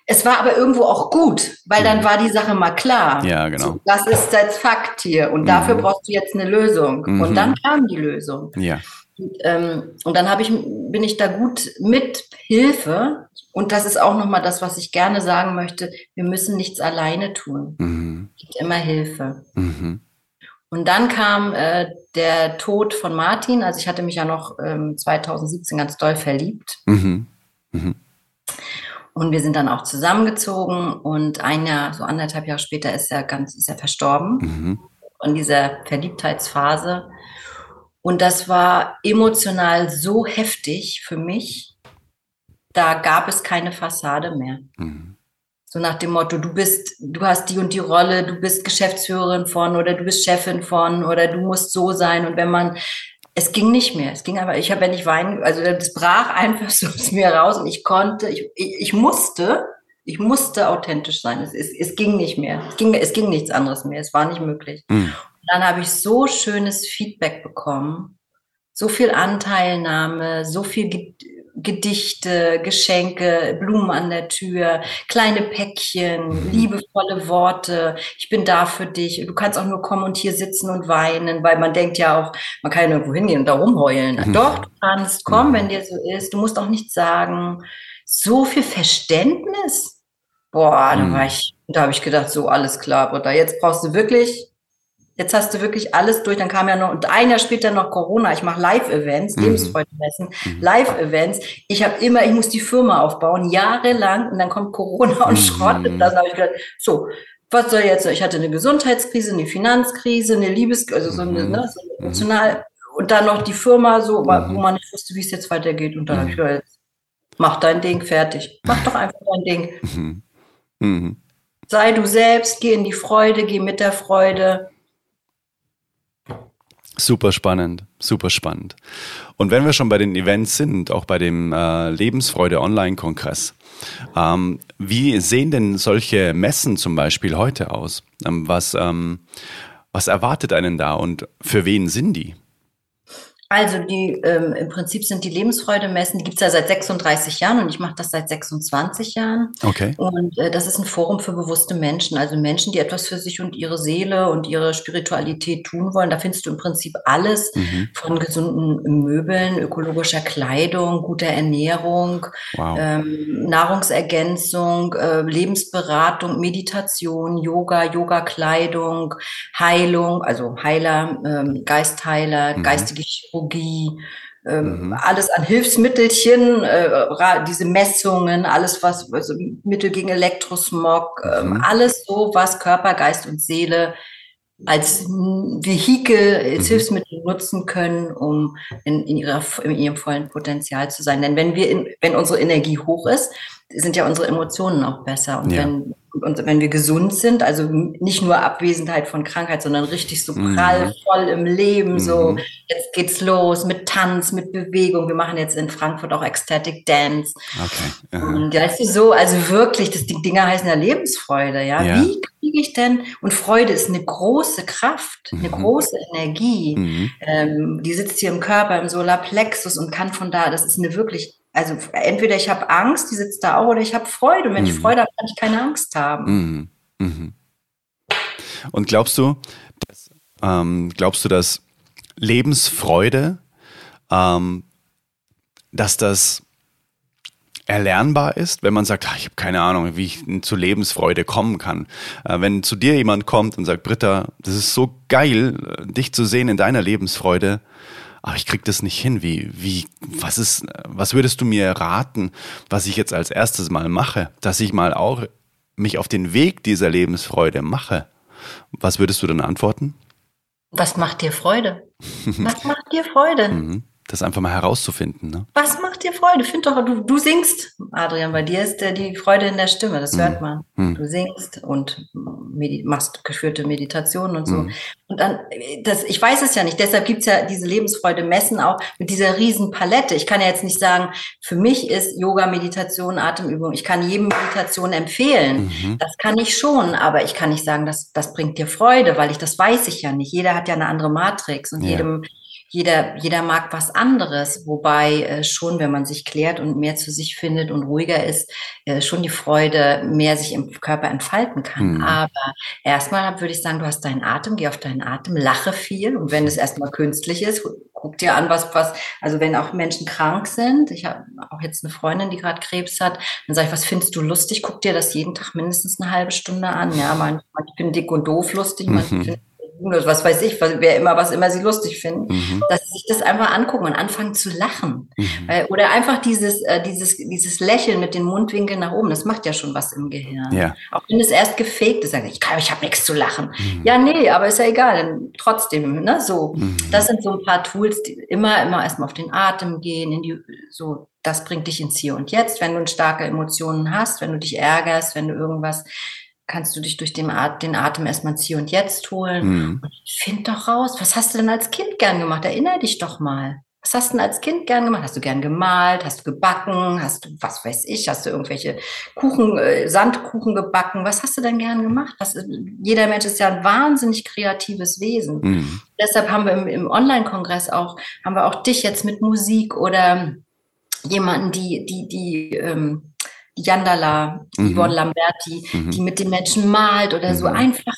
Es war aber irgendwo auch gut, weil dann mhm. war die Sache mal klar. Ja, genau. So, das ist jetzt Fakt hier und mhm. dafür brauchst du jetzt eine Lösung. Mhm. Und dann kam die Lösung. Ja. Und, ähm, und dann habe ich, bin ich da gut mit Hilfe. Und das ist auch nochmal das, was ich gerne sagen möchte. Wir müssen nichts alleine tun. Mhm. Es gibt immer Hilfe. Mhm. Und dann kam äh, der Tod von Martin. Also ich hatte mich ja noch ähm, 2017 ganz doll verliebt. Mhm. Mhm. Und wir sind dann auch zusammengezogen und ein Jahr, so anderthalb Jahre später ist er ganz, ist er verstorben mhm. von dieser Verliebtheitsphase. Und das war emotional so heftig für mich. Da gab es keine Fassade mehr. Mhm. So nach dem Motto, du bist, du hast die und die Rolle, du bist Geschäftsführerin von oder du bist Chefin von oder du musst so sein. Und wenn man, es ging nicht mehr. Es ging aber, ich habe, wenn ich weinen, also das brach einfach so aus mir raus und ich konnte, ich, ich, ich musste, ich musste authentisch sein. Es, es, es ging nicht mehr. Es ging, es ging nichts anderes mehr. Es war nicht möglich. Mhm. Dann habe ich so schönes Feedback bekommen so viel Anteilnahme, so viel Gedichte, Geschenke, Blumen an der Tür, kleine Päckchen, mhm. liebevolle Worte. Ich bin da für dich. Du kannst auch nur kommen und hier sitzen und weinen, weil man denkt ja auch, man kann ja irgendwo hingehen und da rumheulen. Mhm. Doch, du kannst kommen, wenn dir so ist. Du musst auch nichts sagen. So viel Verständnis. Boah, da mhm. war ich, da habe ich gedacht, so alles klar, Bruder. Jetzt brauchst du wirklich Jetzt hast du wirklich alles durch. Dann kam ja noch, und ein Jahr später noch Corona. Ich mache Live-Events, mhm. Lebensfreudemessen, mhm. Live-Events. Ich habe immer, ich muss die Firma aufbauen, jahrelang. Und dann kommt Corona und mhm. schrottet das. Da habe ich gedacht, so, was soll jetzt? Ich hatte eine Gesundheitskrise, eine Finanzkrise, eine Liebes-, also so eine, mhm. ne, so mhm. emotional. Und dann noch die Firma, so, wo mhm. man nicht wusste, wie es jetzt weitergeht. Und dann habe ich gedacht, mach dein Ding fertig. Mach doch einfach dein Ding. Sei du selbst, geh in die Freude, geh mit der Freude Super spannend, super spannend. Und wenn wir schon bei den Events sind, auch bei dem äh, Lebensfreude Online-Kongress, ähm, wie sehen denn solche Messen zum Beispiel heute aus? Ähm, was, ähm, was erwartet einen da und für wen sind die? Also die ähm, im Prinzip sind die Lebensfreude-Messen, die gibt's ja seit 36 Jahren und ich mache das seit 26 Jahren. Okay. Und äh, das ist ein Forum für bewusste Menschen, also Menschen, die etwas für sich und ihre Seele und ihre Spiritualität tun wollen. Da findest du im Prinzip alles mhm. von gesunden Möbeln, ökologischer Kleidung, guter Ernährung, wow. ähm, Nahrungsergänzung, äh, Lebensberatung, Meditation, Yoga, Yoga-Kleidung, Heilung, also Heiler, ähm, Geistheiler, mhm. geistige Chirurgie, ähm, mhm. alles an Hilfsmittelchen, äh, diese Messungen, alles was, also Mittel gegen Elektrosmog, äh, alles so, was Körper, Geist und Seele als Vehikel, als mhm. Hilfsmittel nutzen können, um in, in, ihrer, in ihrem vollen Potenzial zu sein. Denn wenn wir, in, wenn unsere Energie hoch ist, sind ja unsere Emotionen auch besser. Und ja. wenn und wenn wir gesund sind, also nicht nur Abwesenheit von Krankheit, sondern richtig so mhm. prall, voll im Leben, mhm. so jetzt geht's los mit Tanz, mit Bewegung. Wir machen jetzt in Frankfurt auch Ecstatic Dance. Okay. Und ja, ist so, also wirklich, das, die Dinger heißen ja Lebensfreude, ja. ja. Wie kriege ich denn? Und Freude ist eine große Kraft, eine mhm. große Energie. Mhm. Ähm, die sitzt hier im Körper, im Solarplexus und kann von da, das ist eine wirklich also entweder ich habe Angst, die sitzt da auch, oder ich habe Freude. Und wenn mhm. ich Freude habe, kann ich keine Angst haben. Mhm. Mhm. Und glaubst du, dass, ähm, glaubst du, dass Lebensfreude, ähm, dass das erlernbar ist, wenn man sagt, ach, ich habe keine Ahnung, wie ich zu Lebensfreude kommen kann. Äh, wenn zu dir jemand kommt und sagt, Britta, das ist so geil, dich zu sehen in deiner Lebensfreude, aber ich krieg das nicht hin. Wie, wie, was ist, was würdest du mir raten, was ich jetzt als erstes mal mache, dass ich mal auch mich auf den Weg dieser Lebensfreude mache? Was würdest du dann antworten? Was macht dir Freude? Was macht dir Freude? Mhm das einfach mal herauszufinden. Ne? Was macht dir Freude? Find doch, du, du singst, Adrian, bei dir ist äh, die Freude in der Stimme, das mhm. hört man. Mhm. Du singst und machst geführte Meditationen und so. Mhm. Und dann, das, ich weiß es ja nicht, deshalb gibt's ja diese Lebensfreude messen auch mit dieser riesen Palette. Ich kann ja jetzt nicht sagen, für mich ist Yoga, Meditation, Atemübung. Ich kann jedem Meditation empfehlen. Mhm. Das kann ich schon, aber ich kann nicht sagen, dass das bringt dir Freude, weil ich das weiß ich ja nicht. Jeder hat ja eine andere Matrix und ja. jedem jeder, jeder mag was anderes, wobei äh, schon, wenn man sich klärt und mehr zu sich findet und ruhiger ist, äh, schon die Freude mehr sich im Körper entfalten kann. Mhm. Aber erstmal würde ich sagen, du hast deinen Atem, geh auf deinen Atem, lache viel und wenn es erstmal künstlich ist, guck dir an, was, was, also wenn auch Menschen krank sind, ich habe auch jetzt eine Freundin, die gerade Krebs hat, dann sage ich, was findest du lustig? Guck dir das jeden Tag mindestens eine halbe Stunde an. Ja, manchmal, ich bin dick und doof lustig, manchmal mhm was weiß ich, wer immer, was immer sie lustig finden, mhm. dass sie sich das einfach angucken und anfangen zu lachen. Mhm. Oder einfach dieses, äh, dieses, dieses Lächeln mit den Mundwinkeln nach oben, das macht ja schon was im Gehirn. Ja. Auch wenn es erst gefaked ist, ich, kann, ich habe nichts zu lachen. Mhm. Ja, nee, aber ist ja egal, trotzdem, ne, so. Mhm. Das sind so ein paar Tools, die immer, immer erstmal auf den Atem gehen, in die, so, das bringt dich ins Hier und Jetzt, wenn du starke Emotionen hast, wenn du dich ärgerst, wenn du irgendwas kannst du dich durch den, At den Atem erstmal ins Hier und Jetzt holen. Mhm. Und find doch raus, was hast du denn als Kind gern gemacht? Erinner dich doch mal. Was hast du denn als Kind gern gemacht? Hast du gern gemalt? Hast du gebacken? Hast du, was weiß ich, hast du irgendwelche Kuchen, äh, Sandkuchen gebacken? Was hast du denn gern gemacht? Was, jeder Mensch ist ja ein wahnsinnig kreatives Wesen. Mhm. Deshalb haben wir im, im Online-Kongress auch, haben wir auch dich jetzt mit Musik oder jemanden, die, die, die, ähm, Jandala, mhm. Yvonne Lamberti, mhm. die mit den Menschen malt oder so mhm. einfach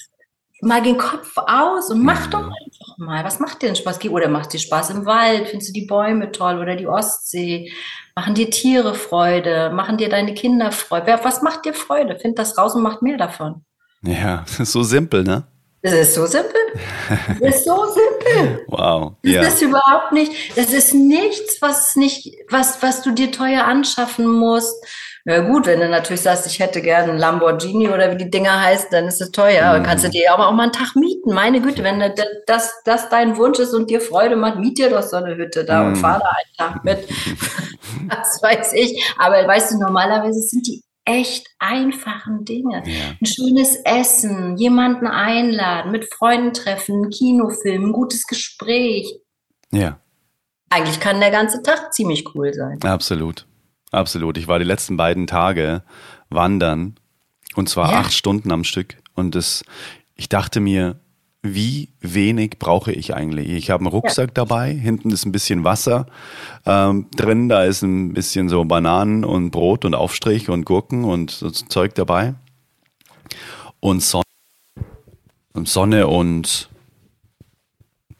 mal den Kopf aus und mach doch einfach mal. Was macht dir denn Spaß? Oder macht dir Spaß im Wald? Findest du die Bäume toll oder die Ostsee? Machen dir Tiere Freude? Machen dir deine Kinder Freude? Was macht dir Freude? Find das raus und macht mehr davon. Ja, das ist so simpel, ne? Das ist so simpel. Das ist so simpel. Wow. Das ja. ist überhaupt nicht, das ist nichts, was nicht, was, was du dir teuer anschaffen musst ja gut, wenn du natürlich sagst, ich hätte gerne einen Lamborghini oder wie die Dinger heißen, dann ist es teuer. Aber mhm. kannst du dir aber auch mal einen Tag mieten. Meine Güte, wenn das, das dein Wunsch ist und dir Freude macht, miet dir doch so eine Hütte da mhm. und fahr da einen Tag mit. Was weiß ich. Aber weißt du, normalerweise sind die echt einfachen Dinge. Ja. Ein schönes Essen, jemanden einladen, mit Freunden treffen, einen Kinofilm, ein gutes Gespräch. Ja. Eigentlich kann der ganze Tag ziemlich cool sein. Absolut. Absolut. Ich war die letzten beiden Tage wandern und zwar ja. acht Stunden am Stück. Und das, ich dachte mir, wie wenig brauche ich eigentlich? Ich habe einen Rucksack ja. dabei, hinten ist ein bisschen Wasser ähm, drin, da ist ein bisschen so Bananen und Brot und Aufstrich und Gurken und so Zeug dabei. Und Sonne, und Sonne und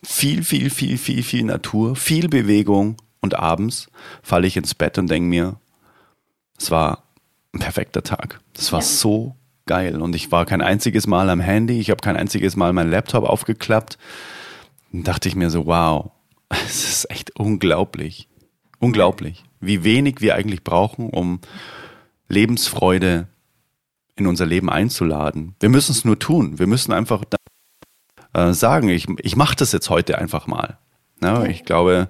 viel, viel, viel, viel, viel Natur, viel Bewegung und abends falle ich ins Bett und denke mir, es war ein perfekter Tag. Es war ja. so geil. Und ich war kein einziges Mal am Handy, ich habe kein einziges Mal meinen Laptop aufgeklappt. Dann dachte ich mir so, wow, es ist echt unglaublich. Unglaublich, wie wenig wir eigentlich brauchen, um Lebensfreude in unser Leben einzuladen. Wir müssen es nur tun. Wir müssen einfach äh, sagen, ich, ich mache das jetzt heute einfach mal. Ja, ich glaube,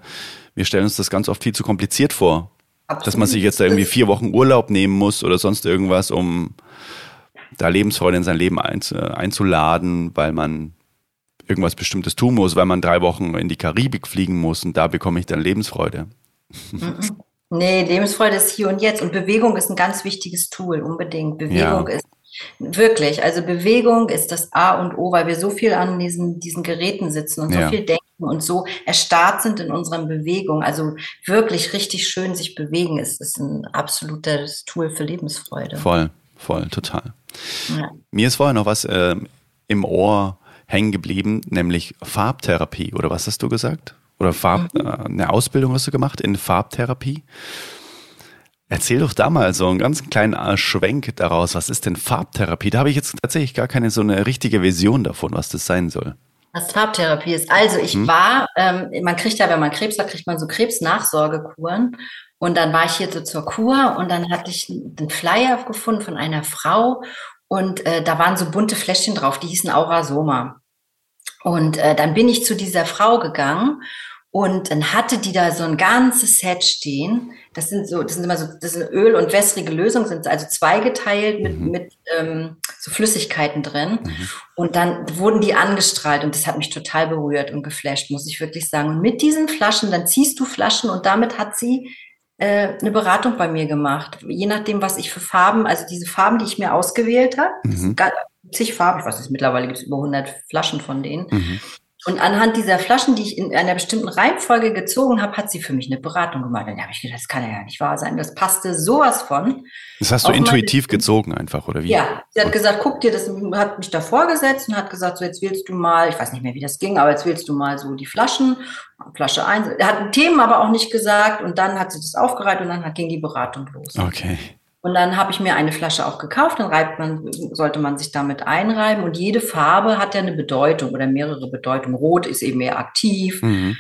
wir stellen uns das ganz oft viel zu kompliziert vor. Absolut. Dass man sich jetzt da irgendwie vier Wochen Urlaub nehmen muss oder sonst irgendwas, um da Lebensfreude in sein Leben einzuladen, weil man irgendwas Bestimmtes tun muss, weil man drei Wochen in die Karibik fliegen muss und da bekomme ich dann Lebensfreude. Nee, Lebensfreude ist hier und jetzt und Bewegung ist ein ganz wichtiges Tool, unbedingt. Bewegung ja. ist wirklich, also Bewegung ist das A und O, weil wir so viel an diesen, diesen Geräten sitzen und so ja. viel denken und so erstarrt sind in unseren Bewegungen. Also wirklich richtig schön sich bewegen ist, ist ein absolutes Tool für Lebensfreude. Voll, voll, total. Ja. Mir ist vorher noch was äh, im Ohr hängen geblieben, nämlich Farbtherapie. Oder was hast du gesagt? Oder Farb, mhm. äh, eine Ausbildung hast du gemacht in Farbtherapie? Erzähl doch da mal so einen ganz kleinen äh, Schwenk daraus. Was ist denn Farbtherapie? Da habe ich jetzt tatsächlich gar keine so eine richtige Vision davon, was das sein soll. Was Farbtherapie ist. Also ich hm. war, ähm, man kriegt ja, wenn man Krebs hat, kriegt man so Krebsnachsorgekuren. Und dann war ich hier so zur Kur und dann hatte ich einen Flyer gefunden von einer Frau und äh, da waren so bunte Fläschchen drauf, die hießen Aurasoma. Und äh, dann bin ich zu dieser Frau gegangen und dann hatte die da so ein ganzes Set stehen. Das sind so, das sind immer so, das sind Öl- und wässrige Lösungen, sind also zweigeteilt mit, mhm. mit ähm, so Flüssigkeiten drin. Mhm. Und dann wurden die angestrahlt und das hat mich total berührt und geflasht, muss ich wirklich sagen. Und mit diesen Flaschen, dann ziehst du Flaschen und damit hat sie äh, eine Beratung bei mir gemacht. Je nachdem, was ich für Farben, also diese Farben, die ich mir ausgewählt habe, mhm. zig Farben, ich weiß nicht, mittlerweile gibt es über 100 Flaschen von denen. Mhm. Und anhand dieser Flaschen, die ich in einer bestimmten Reihenfolge gezogen habe, hat sie für mich eine Beratung gemacht. Und da habe ich gedacht, das kann ja nicht wahr sein. Das passte sowas von. Das hast du intuitiv gezogen einfach, oder wie? Ja, sie hat gesagt, guck dir, das hat mich da vorgesetzt und hat gesagt, so jetzt wählst du mal, ich weiß nicht mehr, wie das ging, aber jetzt wählst du mal so die Flaschen, Flasche 1. Er hat Themen aber auch nicht gesagt und dann hat sie das aufgereiht und dann ging die Beratung los. Okay. Und dann habe ich mir eine Flasche auch gekauft, dann reibt man, sollte man sich damit einreiben. Und jede Farbe hat ja eine Bedeutung oder mehrere Bedeutungen. Rot ist eben mehr aktiv mhm.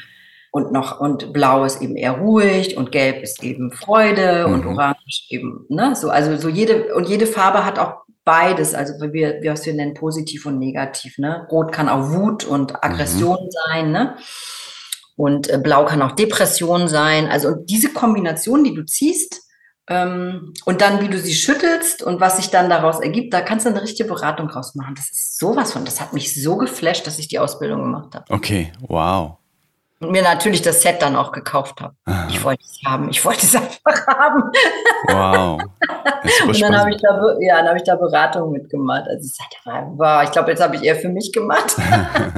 und noch, und Blau ist eben eher ruhig und Gelb ist eben Freude mhm. und Orange eben, ne, so, also so jede, und jede Farbe hat auch beides, also wir, wir was wir nennen positiv und negativ, ne. Rot kann auch Wut und Aggression mhm. sein, ne. Und äh, Blau kann auch Depression sein. Also, und diese Kombination, die du ziehst, und dann, wie du sie schüttelst und was sich dann daraus ergibt, da kannst du eine richtige Beratung draus machen. Das ist sowas von, das hat mich so geflasht, dass ich die Ausbildung gemacht habe. Okay, wow. Und mir natürlich das Set dann auch gekauft habe. Ich wollte es haben, ich wollte es einfach haben. Wow. Und dann habe ich, da, ja, hab ich da Beratung mitgemacht. Also ich sagte, wow, ich glaube, jetzt habe ich eher für mich gemacht.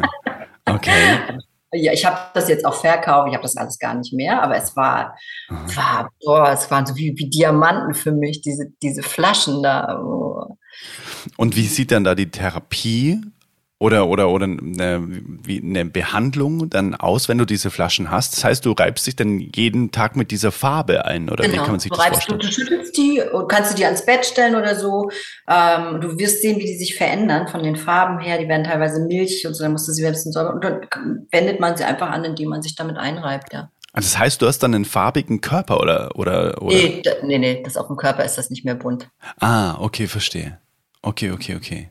okay. Ja, ich habe das jetzt auch verkauft, ich habe das alles gar nicht mehr, aber es war, war boah, es waren so wie, wie Diamanten für mich, diese, diese Flaschen da. Oh. Und wie sieht dann da die Therapie oder, oder, oder eine, wie eine Behandlung dann aus, wenn du diese Flaschen hast? Das heißt, du reibst dich dann jeden Tag mit dieser Farbe ein oder genau. wie kann man sich du das vorstellen? Du, du schüttelst die und kannst du die ans Bett stellen oder so. Ähm, du wirst sehen, wie die sich verändern von den Farben her. Die werden teilweise milch und so, dann musst du sie bisschen säubern und dann wendet man sie einfach an, indem man sich damit einreibt, ja. Also das heißt, du hast dann einen farbigen Körper oder oder oder? Nee, nee, nee, das auf dem Körper ist das nicht mehr bunt. Ah, okay, verstehe. Okay, okay, okay.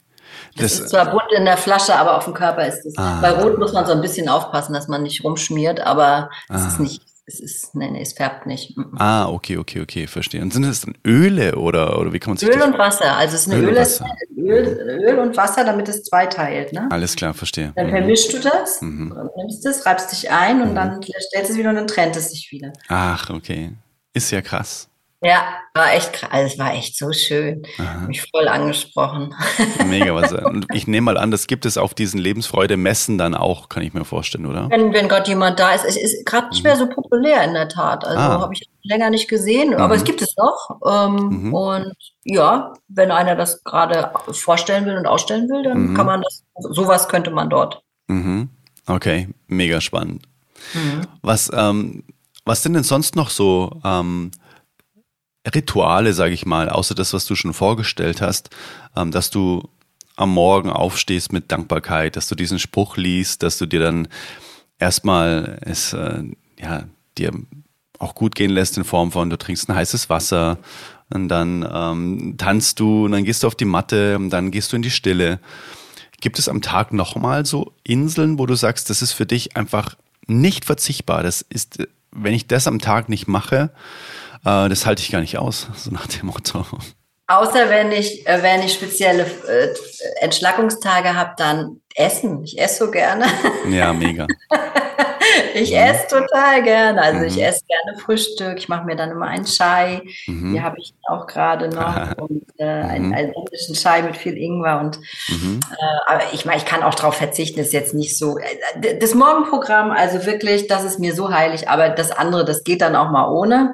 Das, das, ist zwar bunt in der Flasche, aber auf dem Körper ist es. Ah. Bei Rot muss man so ein bisschen aufpassen, dass man nicht rumschmiert, aber ah. es ist nicht, es ist, nee, nee, es färbt nicht. Ah, okay, okay, okay, verstehe. Und sind das dann Öle oder, oder wie kann man sich Öl das und Wasser. Also es ist eine Öl, Öl, Öl, Öl, und Wasser, damit es zweiteilt. Ne? Alles klar, verstehe. Dann vermischst du das, mhm. nimmst es, reibst dich ein und mhm. dann stellst du es wieder und dann trennt es sich wieder. Ach, okay. Ist ja krass. Ja, war echt krass. Also es war echt so schön. Aha. Mich voll angesprochen. Mega was. Und ich nehme mal an, das gibt es auf diesen Lebensfreude-Messen dann auch, kann ich mir vorstellen, oder? Wenn, wenn Gott jemand da ist. Es ist gerade nicht mehr so populär in der Tat. Also ah. habe ich länger nicht gesehen, aber mhm. es gibt es noch. Ähm, mhm. Und ja, wenn einer das gerade vorstellen will und ausstellen will, dann mhm. kann man das, sowas könnte man dort. Mhm. Okay, mega spannend. Mhm. Was, ähm, was sind denn sonst noch so ähm, Rituale, sage ich mal, außer das, was du schon vorgestellt hast, ähm, dass du am Morgen aufstehst mit Dankbarkeit, dass du diesen Spruch liest, dass du dir dann erstmal es äh, ja dir auch gut gehen lässt in Form von du trinkst ein heißes Wasser und dann ähm, tanzt du und dann gehst du auf die Matte und dann gehst du in die Stille. Gibt es am Tag nochmal so Inseln, wo du sagst, das ist für dich einfach nicht verzichtbar? Das ist, wenn ich das am Tag nicht mache, äh, das halte ich gar nicht aus, so nach dem Motto. Außer wenn ich, äh, wenn ich spezielle äh, Entschlackungstage habe, dann essen. Ich esse so gerne. Ja, mega. ich mhm. esse total gerne. Also mhm. ich esse gerne Frühstück. Ich mache mir dann immer einen Chai. Mhm. Hier habe ich auch gerade noch. und äh, einen, mhm. einen indischen Chai mit viel Ingwer. Und mhm. äh, aber ich meine, ich kann auch darauf verzichten, ist jetzt nicht so. Äh, das Morgenprogramm, also wirklich, das ist mir so heilig, aber das andere, das geht dann auch mal ohne.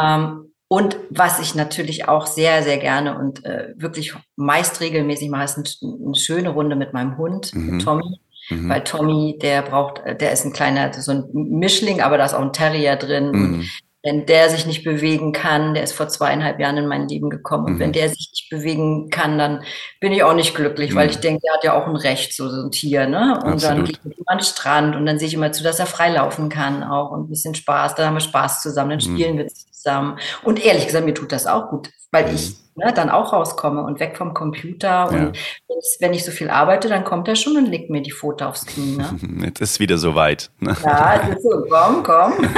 Mhm. Ähm, und was ich natürlich auch sehr, sehr gerne und äh, wirklich meist regelmäßig mache, ist ein, eine schöne Runde mit meinem Hund, mhm. mit Tommy. Mhm. Weil Tommy, der braucht, der ist ein kleiner, so ein Mischling, aber da ist auch ein Terrier drin. Mhm wenn der sich nicht bewegen kann, der ist vor zweieinhalb Jahren in mein Leben gekommen, und mhm. wenn der sich nicht bewegen kann, dann bin ich auch nicht glücklich, mhm. weil ich denke, der hat ja auch ein Recht, so, so ein Tier, ne? Und Absolut. dann geht er an den Strand und dann sehe ich immer zu, dass er freilaufen kann auch und ein bisschen Spaß, dann haben wir Spaß zusammen, dann mhm. spielen mhm. wir zusammen. Und ehrlich gesagt, mir tut das auch gut, weil mhm. ich ne, dann auch rauskomme und weg vom Computer. Und ja. wenn ich so viel arbeite, dann kommt er schon und legt mir die Foto aufs Knie. Ne? Jetzt ist wieder soweit. Ne? Ja, es ist so, komm, komm.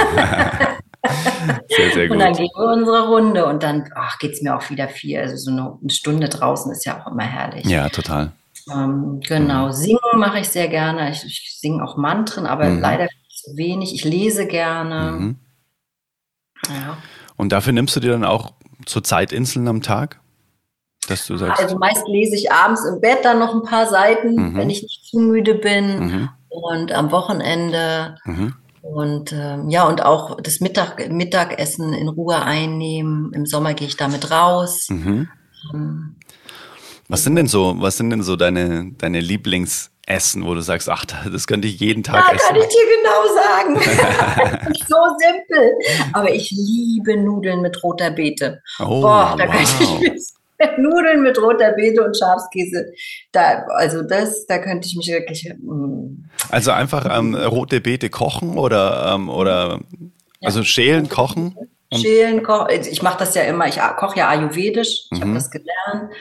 Sehr, sehr gut. Und dann gehen wir unsere Runde und dann geht es mir auch wieder viel. Also so eine, eine, Stunde draußen ist ja auch immer herrlich. Ja, total. Ähm, genau, mhm. singen mache ich sehr gerne. Ich, ich singe auch Mantren, aber mhm. leider zu wenig. Ich lese gerne. Mhm. Ja. Und dafür nimmst du dir dann auch so Zeitinseln am Tag? Dass du sagst. Also meist lese ich abends im Bett dann noch ein paar Seiten, mhm. wenn ich nicht zu müde bin. Mhm. Und am Wochenende mhm. Und ähm, ja, und auch das Mittag, Mittagessen in Ruhe einnehmen. Im Sommer gehe ich damit raus. Mhm. Ähm, was sind denn so, was sind denn so deine, deine Lieblingsessen, wo du sagst, ach, das könnte ich jeden Tag ja, essen? kann ich dir genau sagen. so simpel. Aber ich liebe Nudeln mit roter Beete. Oh, Boah, da wow. kann ich Nudeln mit roter Beete und Schafskäse. Da, also das, da könnte ich mich wirklich. Mm. Also einfach ähm, rote Beete kochen oder ähm, oder also schälen, kochen. Schälen, kochen. Ich mache das ja immer. Ich koche ja ayurvedisch. Ich mhm. habe das gelernt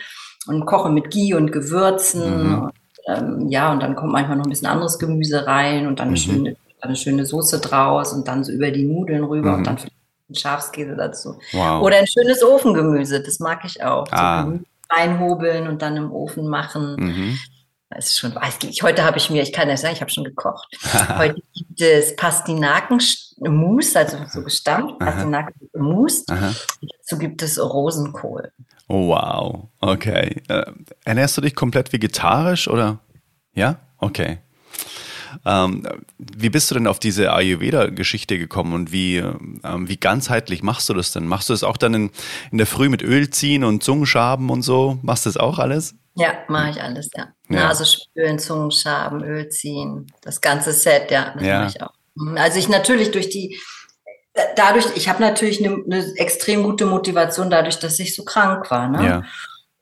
und koche mit Ghee und Gewürzen. Mhm. Und, ähm, ja, und dann kommt manchmal noch ein bisschen anderes Gemüse rein und dann eine, mhm. schöne, eine schöne Soße draus und dann so über die Nudeln rüber und mhm. dann Schafskäse dazu. Wow. Oder ein schönes Ofengemüse, das mag ich auch. Ah. So reinhobeln und dann im Ofen machen. Mhm. Das ist schon, ich, heute habe ich mir, ich kann ja sagen, ich habe schon gekocht. heute gibt es Pastinaken-Mousse, also so gestampft, Pastinaken-Mousse. Dazu gibt es Rosenkohl. Wow. Okay. Äh, ernährst du dich komplett vegetarisch oder? Ja? Okay. Ähm, wie bist du denn auf diese Ayurveda-Geschichte gekommen und wie, ähm, wie ganzheitlich machst du das denn? Machst du das auch dann in, in der Früh mit Öl ziehen und Zungenschaben und so? Machst du das auch alles? Ja, mache ich alles, ja. ja. Nase spülen, Zungenschaben, Öl ziehen, das ganze Set, ja, das ja. mache ich auch. Mhm. Also ich natürlich durch die, dadurch, ich habe natürlich eine, eine, extrem gute Motivation dadurch, dass ich so krank war. Ne? Ja.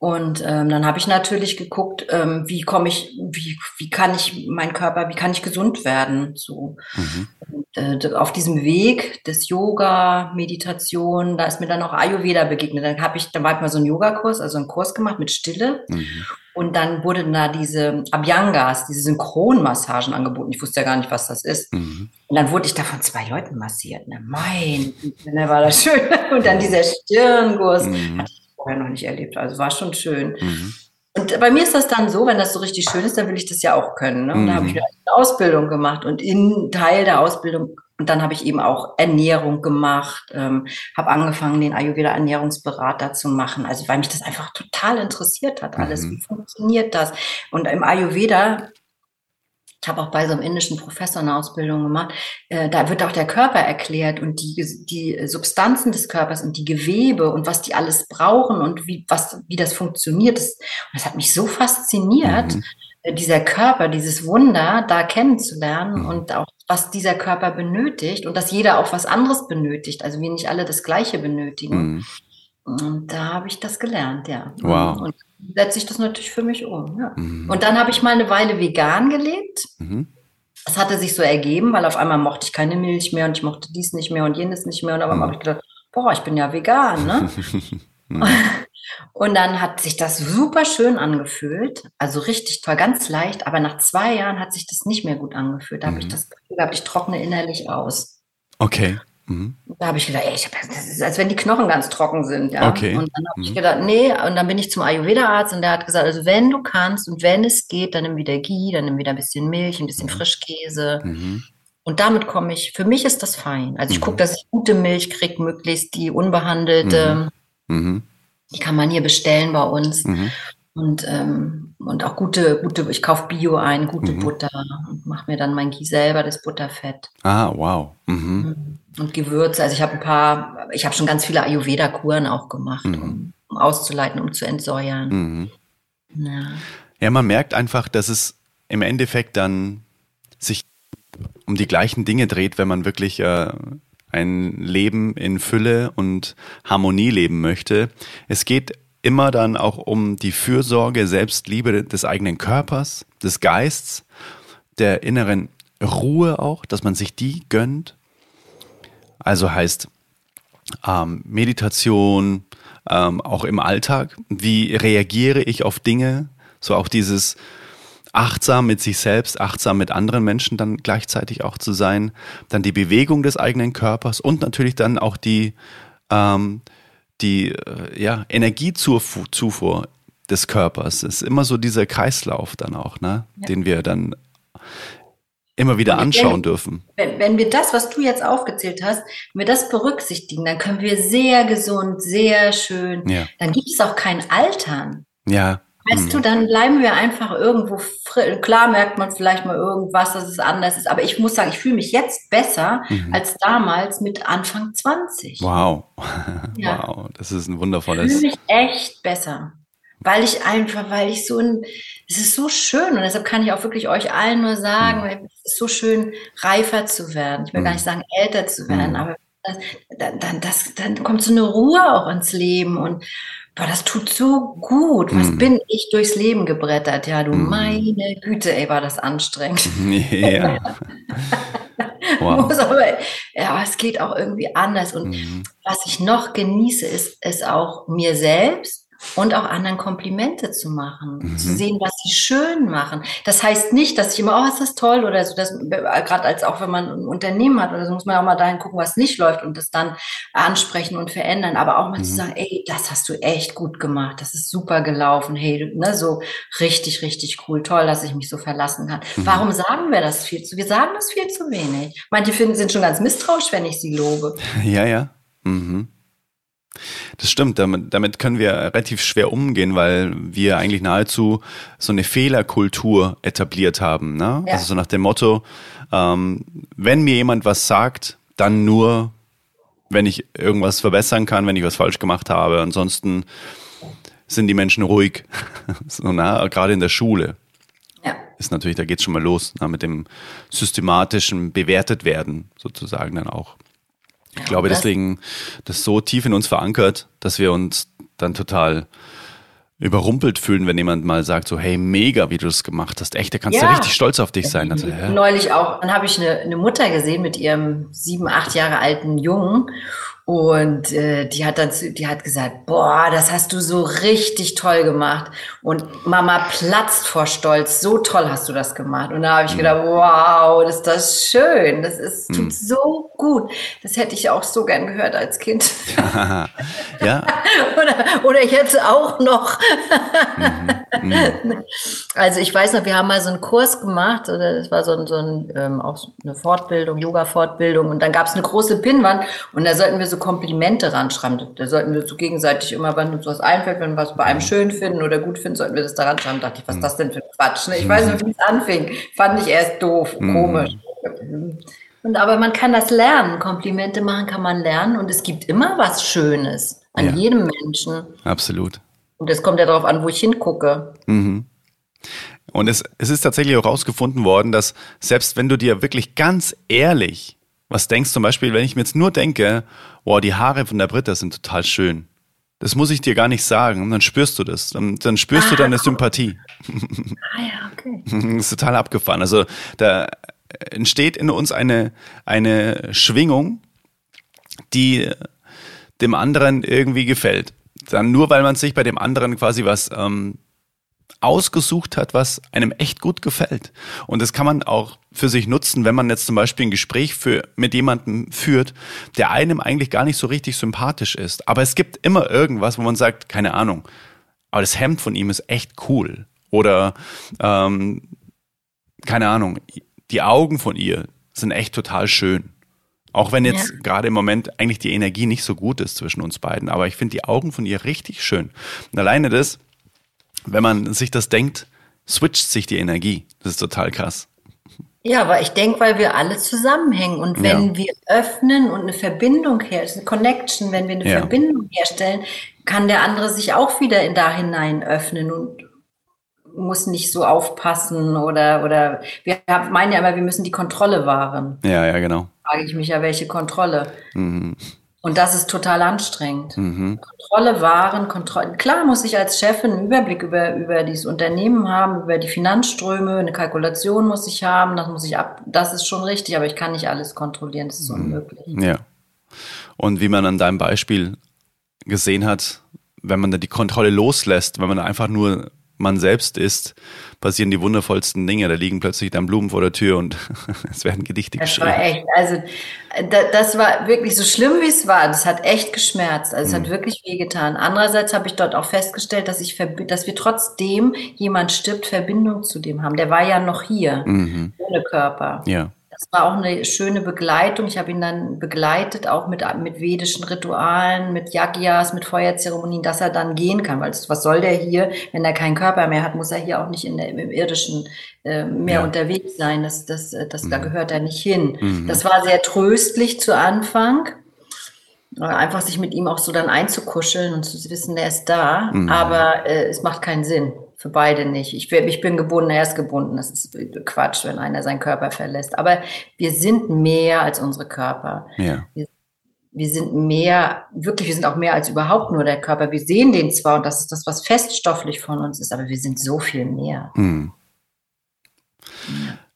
Und ähm, dann habe ich natürlich geguckt, ähm, wie komme ich, wie, wie kann ich mein Körper, wie kann ich gesund werden? So mhm. und, äh, auf diesem Weg des Yoga, Meditation, da ist mir dann auch Ayurveda begegnet. Dann habe ich, dann war ich mal so einen Yogakurs, also einen Kurs gemacht mit Stille. Mhm. Und dann wurden da diese Abhyangas, diese Synchronmassagen angeboten. Ich wusste ja gar nicht, was das ist. Mhm. Und dann wurde ich da von zwei Leuten massiert. Ne? Mein, ne, war das schön. Und dann dieser Stirngurs. Mhm vorher noch nicht erlebt. Also war schon schön. Mhm. Und bei mir ist das dann so, wenn das so richtig schön ist, dann will ich das ja auch können. Ne? Und mhm. da habe ich eine Ausbildung gemacht und in Teil der Ausbildung und dann habe ich eben auch Ernährung gemacht, ähm, habe angefangen, den Ayurveda Ernährungsberater zu machen. Also weil mich das einfach total interessiert hat, alles. Mhm. Wie funktioniert das? Und im Ayurveda ich habe auch bei so einem indischen Professor eine Ausbildung gemacht. Äh, da wird auch der Körper erklärt und die, die Substanzen des Körpers und die Gewebe und was die alles brauchen und wie, was, wie das funktioniert. Das, das hat mich so fasziniert, mhm. Äh, dieser Körper, dieses Wunder da kennenzulernen mhm. und auch was dieser Körper benötigt und dass jeder auch was anderes benötigt. Also wir nicht alle das Gleiche benötigen. Mhm. Und da habe ich das gelernt, ja. Wow. Und setze ich das natürlich für mich um. Ja. Mhm. Und dann habe ich mal eine Weile vegan gelebt. Mhm. Das hatte sich so ergeben, weil auf einmal mochte ich keine Milch mehr und ich mochte dies nicht mehr und jenes nicht mehr. Und dann mhm. habe ich gedacht, boah, ich bin ja vegan, ne? und dann hat sich das super schön angefühlt, also richtig toll, ganz leicht, aber nach zwei Jahren hat sich das nicht mehr gut angefühlt. Da habe ich mhm. das Gefühl gehabt, ich trockne innerlich aus. Okay. Mhm. Da habe ich gedacht, ey, ich hab, das ist, als wenn die Knochen ganz trocken sind. Ja? Okay. Und dann habe mhm. ich gedacht, nee, und dann bin ich zum Ayurveda-Arzt und der hat gesagt, also wenn du kannst und wenn es geht, dann nimm wieder Ghee, dann nimm wieder ein bisschen Milch, ein bisschen mhm. Frischkäse. Mhm. Und damit komme ich, für mich ist das fein. Also ich gucke, mhm. dass ich gute Milch kriege, möglichst die unbehandelte. Mhm. Die kann man hier bestellen bei uns. Und, ähm, und auch gute, gute, ich kaufe Bio ein, gute Butter und mache mir dann mein Ghee selber, das Butterfett. Ah, wow. Mhm und Gewürze. Also ich habe ein paar, ich habe schon ganz viele Ayurveda-Kuren auch gemacht, mhm. um, um, auszuleiten, um zu entsäuern. Mhm. Ja. ja, man merkt einfach, dass es im Endeffekt dann sich um die gleichen Dinge dreht, wenn man wirklich äh, ein Leben in Fülle und Harmonie leben möchte. Es geht immer dann auch um die Fürsorge, Selbstliebe des eigenen Körpers, des Geists, der inneren Ruhe auch, dass man sich die gönnt also heißt ähm, Meditation, ähm, auch im Alltag. Wie reagiere ich auf Dinge? So auch dieses achtsam mit sich selbst, achtsam mit anderen Menschen dann gleichzeitig auch zu sein. Dann die Bewegung des eigenen Körpers und natürlich dann auch die, ähm, die äh, ja, Energiezufuhr des Körpers. Es ist immer so dieser Kreislauf dann auch, ne? Ja. den wir dann immer wieder anschauen wenn, dürfen. Wenn, wenn wir das, was du jetzt aufgezählt hast, wenn wir das berücksichtigen, dann können wir sehr gesund, sehr schön, ja. dann gibt es auch kein Altern. Ja. Weißt mhm. du, dann bleiben wir einfach irgendwo Klar merkt man vielleicht mal irgendwas, dass es anders ist. Aber ich muss sagen, ich fühle mich jetzt besser mhm. als damals mit Anfang 20. Wow. Ja. Wow. Das ist ein wundervolles. Ich fühle mich echt besser weil ich einfach, weil ich so ein, es ist so schön und deshalb kann ich auch wirklich euch allen nur sagen, mhm. es ist so schön, reifer zu werden. Ich will mhm. gar nicht sagen, älter zu werden, mhm. aber das, dann, dann, das, dann kommt so eine Ruhe auch ins Leben und boah, das tut so gut. Was mhm. bin ich durchs Leben gebrettert? Ja, du mhm. meine Güte, ey, war das anstrengend. Ja. wow. aber, ja, es geht auch irgendwie anders. Und mhm. was ich noch genieße, ist, ist auch mir selbst und auch anderen Komplimente zu machen, mhm. zu sehen, was sie schön machen. Das heißt nicht, dass ich immer, oh, ist das toll oder so, das, gerade als auch wenn man ein Unternehmen hat oder so, muss man auch mal dahin gucken, was nicht läuft und das dann ansprechen und verändern, aber auch mal mhm. zu sagen, ey, das hast du echt gut gemacht, das ist super gelaufen, hey, ne, so richtig, richtig cool, toll, dass ich mich so verlassen kann. Mhm. Warum sagen wir das viel zu? Wir sagen das viel zu wenig. Manche finden, sind schon ganz misstrauisch, wenn ich sie lobe. Ja, ja. Mhm. Das stimmt, damit, damit können wir relativ schwer umgehen, weil wir eigentlich nahezu so eine Fehlerkultur etabliert haben. Ne? Ja. Also so nach dem Motto, ähm, wenn mir jemand was sagt, dann nur, wenn ich irgendwas verbessern kann, wenn ich was falsch gemacht habe. Ansonsten sind die Menschen ruhig. so, na, gerade in der Schule. Ja. Ist natürlich, da geht's schon mal los, na, mit dem systematischen bewertet werden, sozusagen dann auch. Ich glaube deswegen, das ist so tief in uns verankert, dass wir uns dann total überrumpelt fühlen, wenn jemand mal sagt, so, hey, mega, wie du das gemacht hast. Echt, da kannst ja. du richtig stolz auf dich sein. Also, Neulich auch, dann habe ich eine, eine Mutter gesehen mit ihrem sieben, acht Jahre alten Jungen und äh, die hat dann, die hat gesagt, boah, das hast du so richtig toll gemacht. Und Mama platzt vor Stolz. So toll hast du das gemacht. Und da habe ich mhm. gedacht, wow, das ist das schön. Das ist tut mhm. so gut. Das hätte ich auch so gern gehört als Kind. ja. oder, oder jetzt auch noch. mhm. Mhm. Also ich weiß noch, wir haben mal so einen Kurs gemacht. Oder das war so ein, so ein ähm, auch eine Fortbildung, Yoga-Fortbildung. Und dann gab es eine große Pinnwand und da sollten wir so Komplimente ranschreiben. Da sollten wir so gegenseitig immer, wenn uns was einfällt, wenn wir was bei einem schön finden oder gut finden, sollten wir das da ranschreiben. Da dachte ich, was ist das denn für ein Quatsch? Ne? Ich weiß nicht, wie es anfing. Fand ich erst doof, mhm. komisch. Und aber man kann das lernen. Komplimente machen kann man lernen und es gibt immer was Schönes an ja. jedem Menschen. Absolut. Und es kommt ja darauf an, wo ich hingucke. Mhm. Und es, es ist tatsächlich auch rausgefunden worden, dass selbst wenn du dir wirklich ganz ehrlich was denkst zum Beispiel, wenn ich mir jetzt nur denke, wow, die Haare von der Britta sind total schön. Das muss ich dir gar nicht sagen. Und dann spürst du das. Dann, dann spürst ah, du deine Sympathie. Ah ja, okay. Das ist total abgefahren. Also da entsteht in uns eine, eine Schwingung, die dem anderen irgendwie gefällt. Dann nur, weil man sich bei dem anderen quasi was ähm, ausgesucht hat, was einem echt gut gefällt. Und das kann man auch für sich nutzen, wenn man jetzt zum Beispiel ein Gespräch für, mit jemandem führt, der einem eigentlich gar nicht so richtig sympathisch ist. Aber es gibt immer irgendwas, wo man sagt, keine Ahnung, aber das Hemd von ihm ist echt cool. Oder ähm, keine Ahnung, die Augen von ihr sind echt total schön. Auch wenn jetzt ja. gerade im Moment eigentlich die Energie nicht so gut ist zwischen uns beiden, aber ich finde die Augen von ihr richtig schön. Und alleine das wenn man sich das denkt, switcht sich die Energie. Das ist total krass. Ja, aber ich denke, weil wir alle zusammenhängen und wenn ja. wir öffnen und eine Verbindung herstellen, eine Connection, wenn wir eine ja. Verbindung herstellen, kann der andere sich auch wieder in da hinein öffnen und muss nicht so aufpassen oder oder wir meinen ja immer, wir müssen die Kontrolle wahren. Ja, ja, genau. Frage ich mich ja, welche Kontrolle? Mhm. Und das ist total anstrengend. Mhm. Kontrolle wahren, Kontrolle. Klar muss ich als Chefin einen Überblick über, über dieses Unternehmen haben, über die Finanzströme, eine Kalkulation muss ich haben, das muss ich ab, das ist schon richtig, aber ich kann nicht alles kontrollieren, das ist mhm. unmöglich. Ja. Und wie man an deinem Beispiel gesehen hat, wenn man da die Kontrolle loslässt, wenn man einfach nur man selbst ist, passieren die wundervollsten Dinge. Da liegen plötzlich dann Blumen vor der Tür und es werden Gedichte das geschrieben. Das war echt, also das war wirklich so schlimm, wie es war. Das hat echt geschmerzt. Also es mhm. hat wirklich wehgetan. Andererseits habe ich dort auch festgestellt, dass ich, dass wir trotzdem jemand stirbt, Verbindung zu dem haben. Der war ja noch hier, mhm. ohne Körper. Ja. Das war auch eine schöne Begleitung. Ich habe ihn dann begleitet, auch mit, mit vedischen Ritualen, mit Yagyas, mit Feuerzeremonien, dass er dann gehen kann. Weil was soll der hier, wenn er keinen Körper mehr hat, muss er hier auch nicht in der, im irdischen äh, mehr ja. unterwegs sein. Das, das, äh, das, mhm. Da gehört er nicht hin. Mhm. Das war sehr tröstlich zu Anfang. Einfach sich mit ihm auch so dann einzukuscheln und zu wissen, der ist da. Mhm. Aber äh, es macht keinen Sinn. Für beide nicht. Ich, ich bin gebunden, er ist gebunden. Das ist Quatsch, wenn einer seinen Körper verlässt. Aber wir sind mehr als unsere Körper. Ja. Wir, wir sind mehr, wirklich, wir sind auch mehr als überhaupt nur der Körper. Wir sehen den zwar und das ist das, was feststofflich von uns ist, aber wir sind so viel mehr. Hm.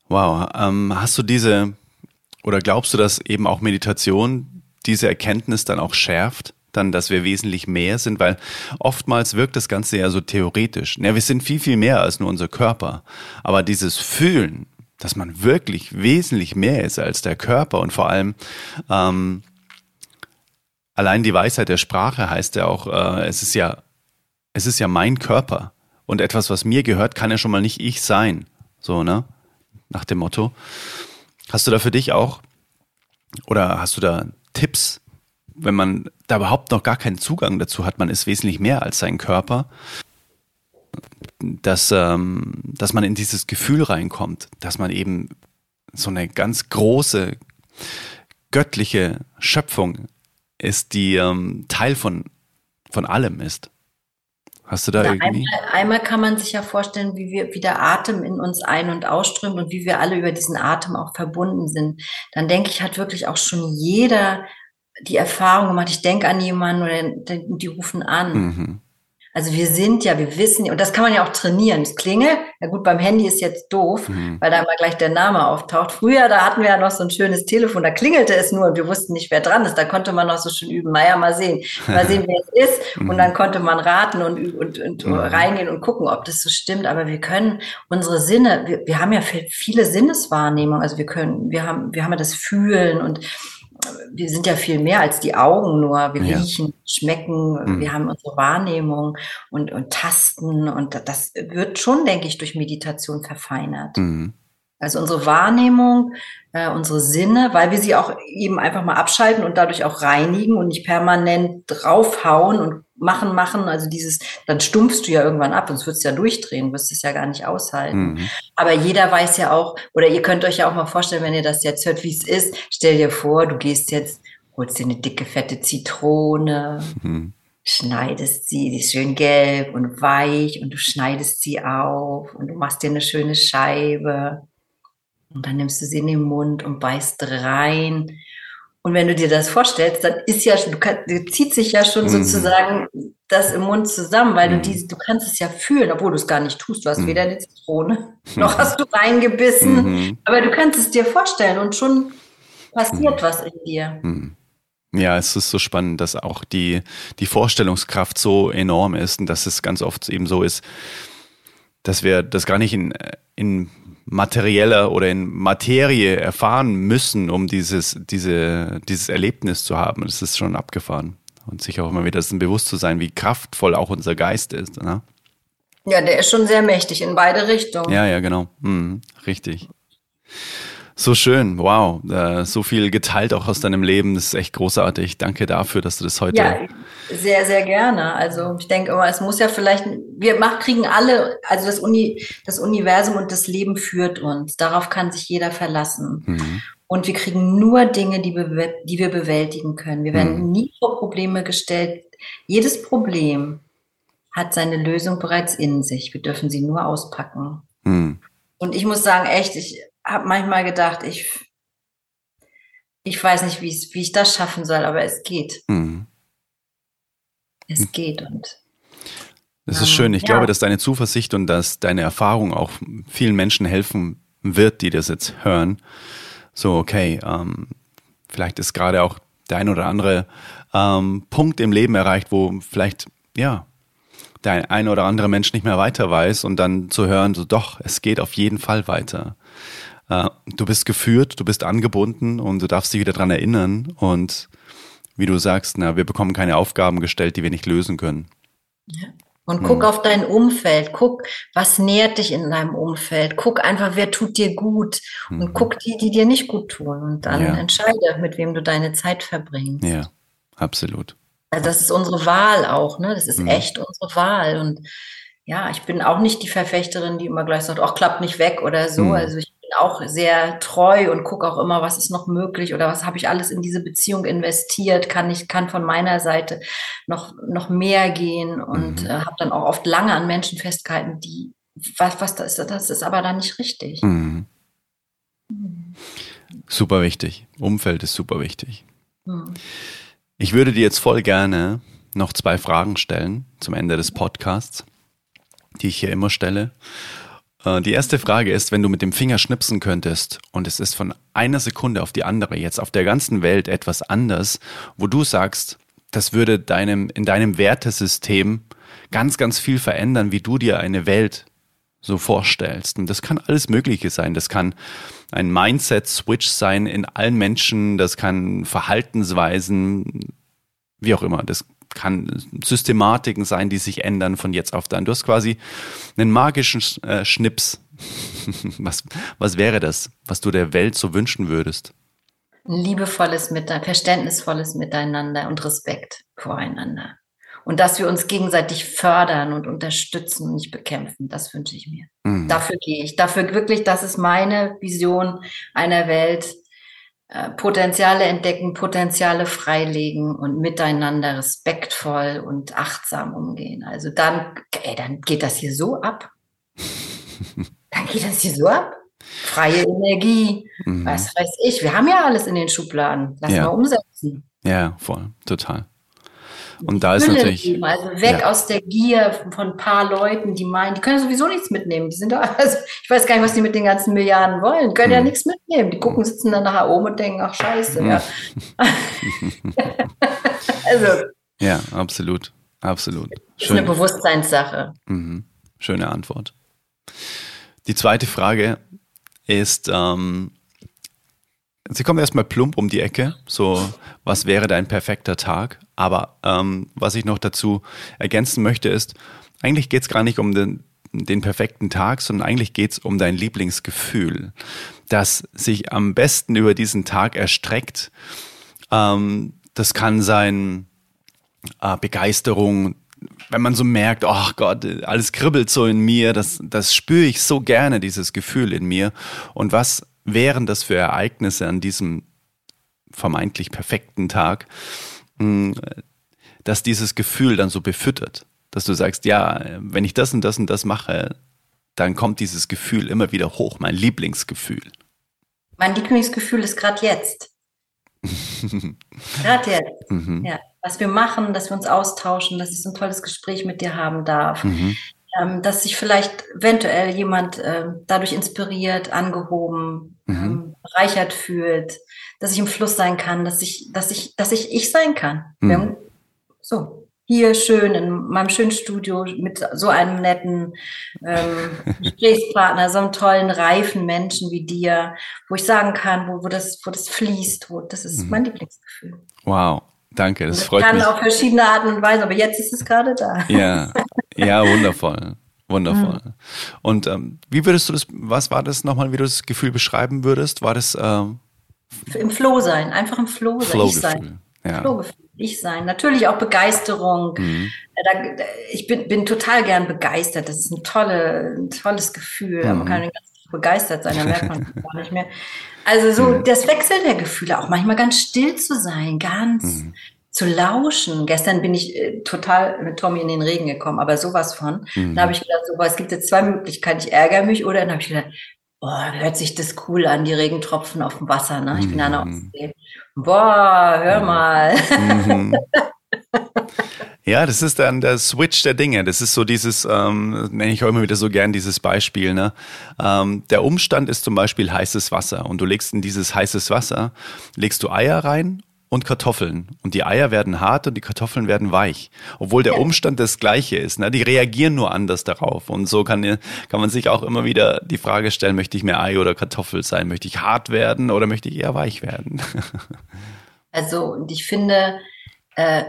Wow. Ähm, hast du diese, oder glaubst du, dass eben auch Meditation diese Erkenntnis dann auch schärft? Dann, dass wir wesentlich mehr sind, weil oftmals wirkt das Ganze ja so theoretisch. Ja, wir sind viel, viel mehr als nur unser Körper. Aber dieses Fühlen, dass man wirklich wesentlich mehr ist als der Körper und vor allem ähm, allein die Weisheit der Sprache heißt ja auch, äh, es ist ja, es ist ja mein Körper. Und etwas, was mir gehört, kann ja schon mal nicht ich sein. So, ne? Nach dem Motto. Hast du da für dich auch, oder hast du da Tipps, wenn man da überhaupt noch gar keinen Zugang dazu hat, man ist wesentlich mehr als sein Körper, dass, ähm, dass man in dieses Gefühl reinkommt, dass man eben so eine ganz große göttliche Schöpfung ist, die ähm, Teil von, von allem ist. Hast du da irgendwie? Einmal, einmal, kann man sich ja vorstellen, wie wir, wie der Atem in uns ein- und ausströmt und wie wir alle über diesen Atem auch verbunden sind. Dann denke ich, hat wirklich auch schon jeder die Erfahrung gemacht, ich denke an jemanden oder die rufen an. Mhm. Also wir sind ja, wir wissen, und das kann man ja auch trainieren. Das klingelt, ja gut, beim Handy ist jetzt doof, mhm. weil da immer gleich der Name auftaucht. Früher, da hatten wir ja noch so ein schönes Telefon, da klingelte es nur und wir wussten nicht, wer dran ist. Da konnte man noch so schön üben, naja, mal sehen, mal sehen, wer es ist. Und dann konnte man raten und, und, und mhm. reingehen und gucken, ob das so stimmt. Aber wir können unsere Sinne, wir, wir haben ja viele Sinneswahrnehmungen. Also wir können, wir haben, wir haben ja das Fühlen und wir sind ja viel mehr als die Augen nur. Wir ja. riechen, schmecken, mhm. wir haben unsere Wahrnehmung und, und Tasten und das wird schon, denke ich, durch Meditation verfeinert. Mhm. Also unsere Wahrnehmung, äh, unsere Sinne, weil wir sie auch eben einfach mal abschalten und dadurch auch reinigen und nicht permanent draufhauen und machen, machen. Also dieses, dann stumpfst du ja irgendwann ab, sonst würdest du ja durchdrehen, wirst es ja gar nicht aushalten. Mhm. Aber jeder weiß ja auch, oder ihr könnt euch ja auch mal vorstellen, wenn ihr das jetzt hört, wie es ist. Stell dir vor, du gehst jetzt, holst dir eine dicke, fette Zitrone. Mhm schneidest sie, die ist schön gelb und weich und du schneidest sie auf und du machst dir eine schöne Scheibe und dann nimmst du sie in den Mund und beißt rein und wenn du dir das vorstellst, dann ist ja, du, kann, zieht sich ja schon mhm. sozusagen das im Mund zusammen, weil mhm. du diese, du kannst es ja fühlen, obwohl du es gar nicht tust. Du hast mhm. weder eine Zitrone, noch hast du reingebissen, mhm. aber du kannst es dir vorstellen und schon passiert mhm. was in dir. Mhm. Ja, es ist so spannend, dass auch die, die Vorstellungskraft so enorm ist und dass es ganz oft eben so ist, dass wir das gar nicht in, in materieller oder in Materie erfahren müssen, um dieses, diese, dieses Erlebnis zu haben. Das ist schon abgefahren. Und sich auch immer wieder bewusst zu sein, wie kraftvoll auch unser Geist ist. Ne? Ja, der ist schon sehr mächtig in beide Richtungen. Ja, ja, genau. Mhm, richtig. So schön, wow, äh, so viel geteilt auch aus deinem Leben, das ist echt großartig. Danke dafür, dass du das heute. Ja, sehr, sehr gerne. Also ich denke immer, es muss ja vielleicht, wir machen, kriegen alle, also das, Uni, das Universum und das Leben führt uns. Darauf kann sich jeder verlassen. Mhm. Und wir kriegen nur Dinge, die, die wir bewältigen können. Wir werden mhm. nie vor Probleme gestellt. Jedes Problem hat seine Lösung bereits in sich. Wir dürfen sie nur auspacken. Mhm. Und ich muss sagen, echt, ich habe manchmal gedacht, ich, ich weiß nicht, wie ich das schaffen soll, aber es geht. Mhm. Es geht und. Das ist schön. Ich ja. glaube, dass deine Zuversicht und dass deine Erfahrung auch vielen Menschen helfen wird, die das jetzt hören. So, okay, ähm, vielleicht ist gerade auch der ein oder andere ähm, Punkt im Leben erreicht, wo vielleicht, ja, der ein oder andere Mensch nicht mehr weiter weiß und dann zu hören, so doch, es geht auf jeden Fall weiter. Äh, du bist geführt, du bist angebunden und du darfst dich wieder dran erinnern. Und wie du sagst, na, wir bekommen keine Aufgaben gestellt, die wir nicht lösen können. Ja. Und guck hm. auf dein Umfeld, guck, was nährt dich in deinem Umfeld, guck einfach, wer tut dir gut und hm. guck die, die dir nicht gut tun und dann ja. entscheide, mit wem du deine Zeit verbringst. Ja, absolut. Also das ist unsere Wahl auch, ne? Das ist hm. echt unsere Wahl und ja, ich bin auch nicht die Verfechterin, die immer gleich sagt, ach, klappt nicht weg oder so. Hm. Also ich auch sehr treu und gucke auch immer, was ist noch möglich oder was habe ich alles in diese Beziehung investiert, kann ich, kann von meiner Seite noch, noch mehr gehen und mhm. äh, habe dann auch oft lange an Menschen festgehalten, die, was, was das ist, das ist aber dann nicht richtig. Mhm. Mhm. Super wichtig. Umfeld ist super wichtig. Mhm. Ich würde dir jetzt voll gerne noch zwei Fragen stellen zum Ende des Podcasts, die ich hier immer stelle. Äh, die erste Frage ist, wenn du mit dem Finger schnipsen könntest und es ist von einer Sekunde auf die andere jetzt auf der ganzen Welt etwas anders, wo du sagst, das würde deinem, in deinem Wertesystem ganz, ganz viel verändern, wie du dir eine Welt so vorstellst. Und das kann alles Mögliche sein. Das kann ein Mindset-Switch sein in allen Menschen. Das kann Verhaltensweisen, wie auch immer. Das kann Systematiken sein, die sich ändern von jetzt auf dann. Du hast quasi einen magischen äh, Schnips. was, was wäre das, was du der Welt so wünschen würdest? Liebevolles Miteinander, verständnisvolles Miteinander und Respekt voreinander. Und dass wir uns gegenseitig fördern und unterstützen und nicht bekämpfen, das wünsche ich mir. Mhm. Dafür gehe ich. Dafür wirklich, das ist meine Vision einer Welt. Äh, Potenziale entdecken, Potenziale freilegen und miteinander respektvoll und achtsam umgehen. Also dann, ey, dann geht das hier so ab. dann geht das hier so ab. Freie Energie, mhm. was weiß ich. Wir haben ja alles in den Schubladen. Lass ja. mal umsetzen. Ja, voll, total. Und da ist natürlich. Geben, also weg ja. aus der Gier von ein paar Leuten, die meinen, die können sowieso nichts mitnehmen. Die sind doch, also ich weiß gar nicht, was die mit den ganzen Milliarden wollen. Die können hm. ja nichts mitnehmen. Die gucken, sitzen dann nachher oben und denken, ach scheiße. Hm. Ja. also. Ja, absolut. Absolut. Ist eine Bewusstseinssache. Mhm. Schöne Antwort. Die zweite Frage ist, ähm, Sie kommen erstmal plump um die Ecke, so was wäre dein perfekter Tag? Aber ähm, was ich noch dazu ergänzen möchte ist, eigentlich geht es gar nicht um den, den perfekten Tag, sondern eigentlich geht es um dein Lieblingsgefühl, das sich am besten über diesen Tag erstreckt. Ähm, das kann sein äh, Begeisterung, wenn man so merkt, oh Gott, alles kribbelt so in mir, das, das spüre ich so gerne, dieses Gefühl in mir. Und was wären das für Ereignisse an diesem vermeintlich perfekten Tag, hm, dass dieses Gefühl dann so befüttert, dass du sagst, ja, wenn ich das und das und das mache, dann kommt dieses Gefühl immer wieder hoch, mein Lieblingsgefühl. Mein Lieblingsgefühl ist gerade jetzt. gerade jetzt. Mhm. Ja. Was wir machen, dass wir uns austauschen, dass ich so ein tolles Gespräch mit dir haben darf. Mhm ähm, dass sich vielleicht eventuell jemand äh, dadurch inspiriert, angehoben, mhm. ähm, bereichert fühlt, dass ich im Fluss sein kann, dass ich, dass ich, dass ich ich sein kann. Mhm. So hier schön in meinem schönen Studio mit so einem netten ähm, Gesprächspartner, so einem tollen, reifen Menschen wie dir, wo ich sagen kann, wo, wo, das, wo das fließt, wo, das ist mhm. mein Lieblingsgefühl. Wow, danke, das, freut kann mich. Kann auf verschiedene Arten und Weisen, aber jetzt ist es gerade da. Ja, Ja, wundervoll. Wundervoll. Mhm. Und ähm, wie würdest du das, was war das nochmal, wie du das Gefühl beschreiben würdest? War das ähm, im Flow sein, einfach im Flow sein. Flow ich sein. Ja. Flowgefühl, ich sein. Natürlich auch Begeisterung. Mhm. Äh, ich bin, bin total gern begeistert. Das ist ein, tolle, ein tolles Gefühl. Mhm. Man kann ganz begeistert sein, da merkt man gar nicht mehr. Also so mhm. das Wechsel der Gefühle, auch manchmal ganz still zu sein, ganz mhm zu lauschen. Gestern bin ich äh, total mit Tommy in den Regen gekommen, aber sowas von. Mhm. Da habe ich gedacht, so, boah, es gibt jetzt zwei Möglichkeiten. Ich ärgere mich oder dann habe ich gedacht, boah, hört sich das cool an, die Regentropfen auf dem Wasser. Ne? Ich mhm. bin an der Ostsee. Boah, hör mal. Ja, das ist dann der Switch der Dinge. Das ist so dieses, ähm, nenne ich auch immer wieder so gern dieses Beispiel. Ne? Ähm, der Umstand ist zum Beispiel heißes Wasser und du legst in dieses heißes Wasser, legst du Eier rein und Kartoffeln. Und die Eier werden hart und die Kartoffeln werden weich. Obwohl der Umstand das gleiche ist. Ne? Die reagieren nur anders darauf. Und so kann, kann man sich auch immer wieder die Frage stellen, möchte ich mehr Ei oder Kartoffel sein? Möchte ich hart werden oder möchte ich eher weich werden? also, und ich finde, äh,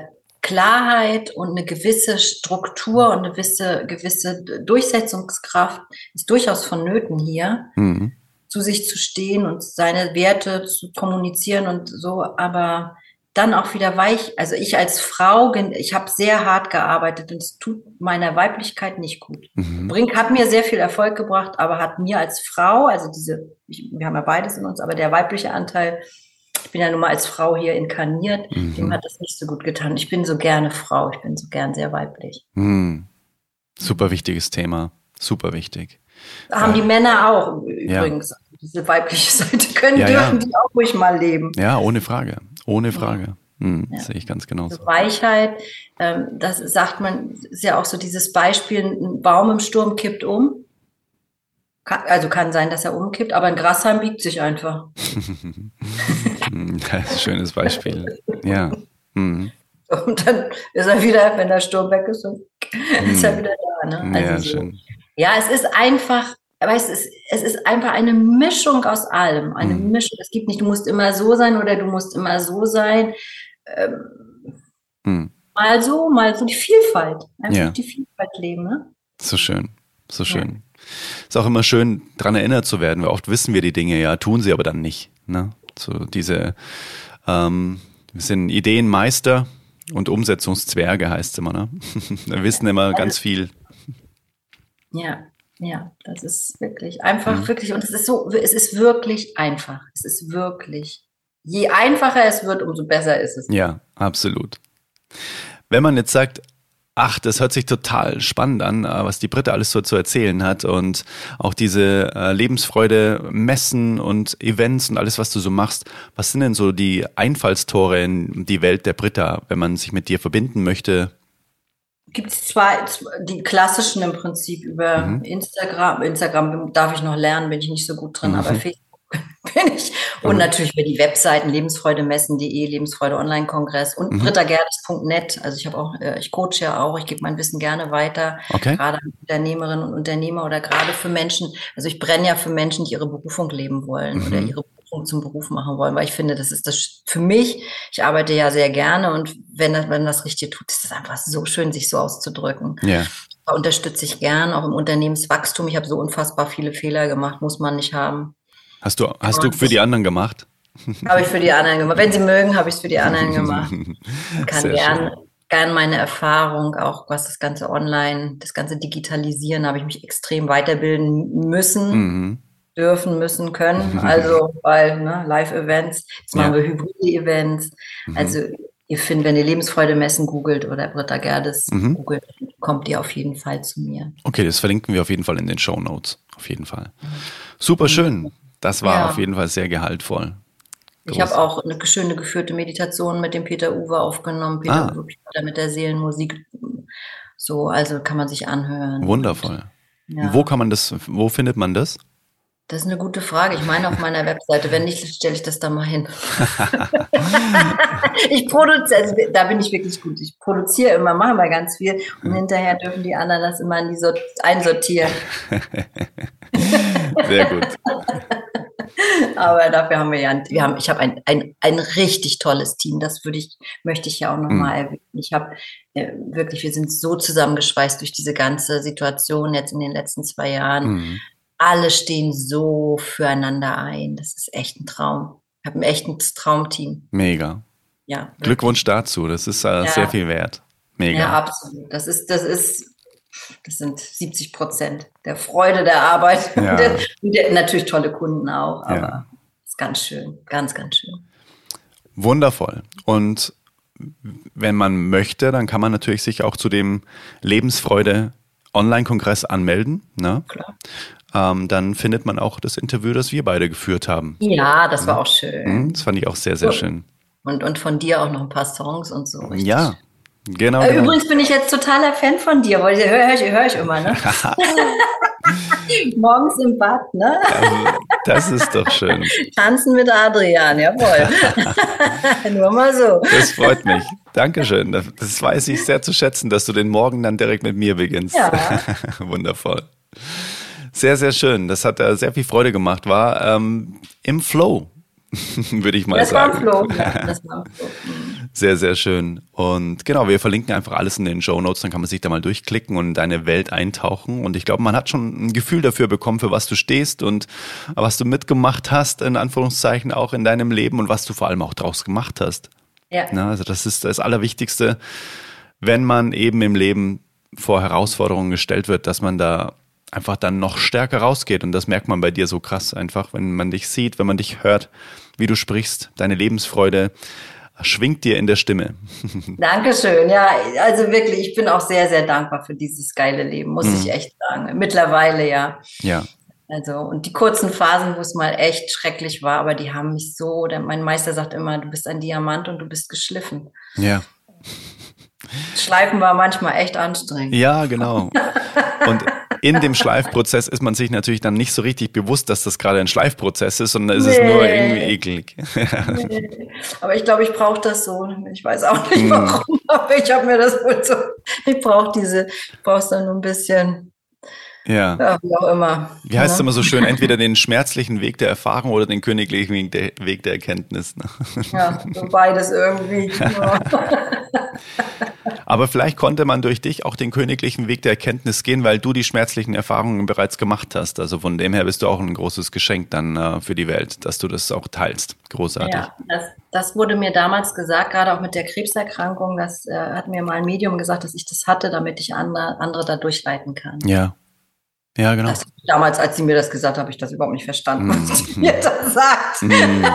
Klarheit und eine gewisse Struktur und eine gewisse, gewisse Durchsetzungskraft ist durchaus vonnöten hier. Mhm zu sich zu stehen und seine Werte zu kommunizieren und so, aber dann auch wieder weich. Also ich als Frau, ich habe sehr hart gearbeitet und es tut meiner Weiblichkeit nicht gut. Mhm. Brink hat mir sehr viel Erfolg gebracht, aber hat mir als Frau, also diese, ich, wir haben ja beides in uns, aber der weibliche Anteil, ich bin ja nun mal als Frau hier inkarniert, mhm. dem hat das nicht so gut getan. Ich bin so gerne Frau, ich bin so gern sehr weiblich. Mhm. Super wichtiges Thema, super wichtig. Haben die Männer auch übrigens. Ja diese weibliche Seite können, ja, dürfen ja. die auch ruhig mal leben. Ja, ohne Frage. Ohne Frage. Hm, ja. Sehe ich ganz genau so. Weichheit, ähm, das sagt man, ist ja auch so dieses Beispiel, ein Baum im Sturm kippt um. Kann, also kann sein, dass er umkippt, aber ein Grashalm biegt sich einfach. das ist ein schönes Beispiel. Ja. Mhm. Und dann ist er wieder, wenn der Sturm weg ist, ist er hm. wieder da. Ne? Also ja, so. schön. ja, es ist einfach, weißt, es, es ist einfach eine Mischung aus allem. Eine mhm. Mischung. Es gibt nicht, du musst immer so sein oder du musst immer so sein. Ähm, mhm. Mal so, mal so die Vielfalt. Einfach ja. die Vielfalt leben. Ne? So schön. So schön. Ja. Ist auch immer schön, daran erinnert zu werden, weil oft wissen wir die Dinge ja, tun sie aber dann nicht. Ne? So diese, ähm, wir sind Ideenmeister und Umsetzungszwerge heißt es immer. Ne? wir wissen immer ganz viel. Ja, ja, das ist wirklich einfach, mhm. wirklich, und es ist so, es ist wirklich einfach. Es ist wirklich, je einfacher es wird, umso besser ist es. Ja, absolut. Wenn man jetzt sagt, ach, das hört sich total spannend an, äh, was die Britta alles so zu erzählen hat und auch diese äh, Lebensfreude, Messen und Events und alles, was du so machst. Was sind denn so die Einfallstore in die Welt der Britta, wenn man sich mit dir verbinden möchte? gibt es zwei, die klassischen im Prinzip über mhm. Instagram. Instagram darf ich noch lernen, bin ich nicht so gut drin, mhm. aber Facebook bin ich. Und mhm. natürlich über die Webseiten lebensfreudemessen.de, Lebensfreude Online-Kongress und mhm. brittagerdes.net. Also ich habe auch, äh, ich coache ja auch, ich gebe mein Wissen gerne weiter. Okay. Gerade an Unternehmerinnen und Unternehmer oder gerade für Menschen. Also ich brenne ja für Menschen, die ihre Berufung leben wollen mhm. oder ihre zum Beruf machen wollen, weil ich finde, das ist das für mich. Ich arbeite ja sehr gerne und wenn das, wenn das richtig tut, ist es einfach so schön, sich so auszudrücken. Ja. Da unterstütze ich gern, auch im Unternehmenswachstum. Ich habe so unfassbar viele Fehler gemacht, muss man nicht haben. Hast du, hast du für die anderen gemacht? Habe ich für die anderen gemacht. Wenn sie mögen, habe ich es für die anderen gemacht. Ich kann gern, gern meine Erfahrung, auch was das ganze Online, das ganze Digitalisieren, habe ich mich extrem weiterbilden müssen. Mhm dürfen, müssen, können. Also weil ne, Live-Events, jetzt machen ja. wir Hybride-Events. Mhm. Also ihr findet, wenn ihr Lebensfreude messen googelt oder Britta Gerdes mhm. googelt, kommt ihr auf jeden Fall zu mir. Okay, das verlinken wir auf jeden Fall in den Show Notes. Auf jeden Fall. Super schön. Das war ja. auf jeden Fall sehr gehaltvoll. Groß. Ich habe auch eine schöne geführte Meditation mit dem Peter Uwe aufgenommen. Peter ah. Uwe mit der Seelenmusik. So, also kann man sich anhören. Wundervoll. Ja. Wo kann man das, wo findet man das? Das ist eine gute Frage. Ich meine auf meiner Webseite. Wenn nicht, stelle ich das da mal hin. ich produziere, also da bin ich wirklich gut. Ich produziere immer, mache mal ganz viel und hinterher dürfen die anderen das immer in die Sort einsortieren. Sehr gut. Aber dafür haben wir ja, wir haben, ich habe ein, ein, ein richtig tolles Team. Das würde ich, möchte ich ja auch nochmal mhm. erwähnen. Ich habe äh, wirklich, wir sind so zusammengeschweißt durch diese ganze Situation jetzt in den letzten zwei Jahren. Mhm alle stehen so füreinander ein. Das ist echt ein Traum. Ich habe ein echtes Traumteam. Mega. Ja. Wirklich. Glückwunsch dazu. Das ist äh, ja. sehr viel wert. Mega. Ja, absolut. Das ist, das ist, das sind 70 Prozent der Freude der Arbeit. Ja. Der, der, natürlich tolle Kunden auch, aber ja. ist ganz schön. Ganz, ganz schön. Wundervoll. Und wenn man möchte, dann kann man natürlich sich auch zu dem Lebensfreude Online-Kongress anmelden. Ne? Klar ähm, dann findet man auch das Interview, das wir beide geführt haben. Ja, das war auch schön. Mhm, das fand ich auch sehr, sehr schön. Und, und von dir auch noch ein paar Songs und so. Richtig. Ja, genau, äh, genau. Übrigens bin ich jetzt totaler Fan von dir, weil höre hör ich, hör ich immer, ne? Morgens im Bad, ne? Also, das ist doch schön. Tanzen mit Adrian, jawohl. Nur mal so. Das freut mich. Dankeschön. Das weiß ich sehr zu schätzen, dass du den Morgen dann direkt mit mir beginnst. Ja. Wundervoll. Sehr, sehr schön. Das hat äh, sehr viel Freude gemacht. War ähm, im Flow, würde ich mal das sagen. War Flow, ja, das war im Flow. Mhm. Sehr, sehr schön. Und genau, wir verlinken einfach alles in den Show Notes, dann kann man sich da mal durchklicken und in deine Welt eintauchen. Und ich glaube, man hat schon ein Gefühl dafür bekommen, für was du stehst und was du mitgemacht hast, in Anführungszeichen, auch in deinem Leben und was du vor allem auch draus gemacht hast. Ja. Na, also das ist das Allerwichtigste, wenn man eben im Leben vor Herausforderungen gestellt wird, dass man da einfach dann noch stärker rausgeht. Und das merkt man bei dir so krass einfach, wenn man dich sieht, wenn man dich hört, wie du sprichst, deine Lebensfreude schwingt dir in der Stimme. Dankeschön. Ja, also wirklich, ich bin auch sehr, sehr dankbar für dieses geile Leben, muss mhm. ich echt sagen. Mittlerweile ja. Ja. Also, und die kurzen Phasen, wo es mal echt schrecklich war, aber die haben mich so, mein Meister sagt immer, du bist ein Diamant und du bist geschliffen. Ja. Schleifen war manchmal echt anstrengend. Ja, genau. Und in dem Schleifprozess ist man sich natürlich dann nicht so richtig bewusst, dass das gerade ein Schleifprozess ist, sondern es nee. ist nur irgendwie eklig. nee. Aber ich glaube, ich brauche das so. Ich weiß auch nicht hm. warum, aber ich habe mir das wohl so. Ich brauche diese, ich brauche es dann nur ein bisschen ja. ja. Wie auch immer. Wie heißt es immer so schön, entweder den schmerzlichen Weg der Erfahrung oder den königlichen Weg der, Weg der Erkenntnis. Ne? Ja, so beides irgendwie. Aber vielleicht konnte man durch dich auch den königlichen Weg der Erkenntnis gehen, weil du die schmerzlichen Erfahrungen bereits gemacht hast. Also von dem her bist du auch ein großes Geschenk dann äh, für die Welt, dass du das auch teilst. Großartig. Ja, das, das wurde mir damals gesagt, gerade auch mit der Krebserkrankung. Das äh, hat mir mal ein Medium gesagt, dass ich das hatte, damit ich andere, andere da durchleiten kann. Ja. Ja, genau. Das, damals, als sie mir das gesagt hat, habe ich das überhaupt nicht verstanden, mm. was sie mir da sagt. Mm.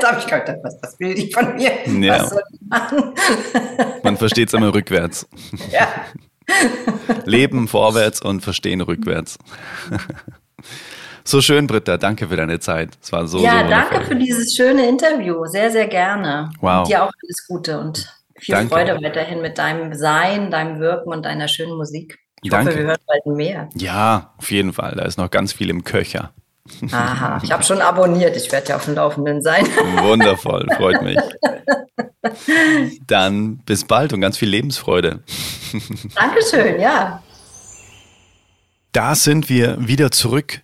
Da habe ich gedacht, was, was will die von mir? Ja. Was soll ich machen? Man versteht es immer rückwärts. Ja. Leben vorwärts und verstehen rückwärts. So schön, Britta. Danke für deine Zeit. Es war so Ja, so danke für dieses schöne Interview. Sehr, sehr gerne. Wow. Und dir auch alles Gute und viel danke. Freude weiterhin mit deinem Sein, deinem Wirken und deiner schönen Musik. Ich Danke. hoffe, wir hören bald mehr. Ja, auf jeden Fall. Da ist noch ganz viel im Köcher. Aha, ich habe schon abonniert. Ich werde ja auf dem Laufenden sein. Wundervoll, freut mich. Dann bis bald und ganz viel Lebensfreude. Dankeschön, ja. Da sind wir wieder zurück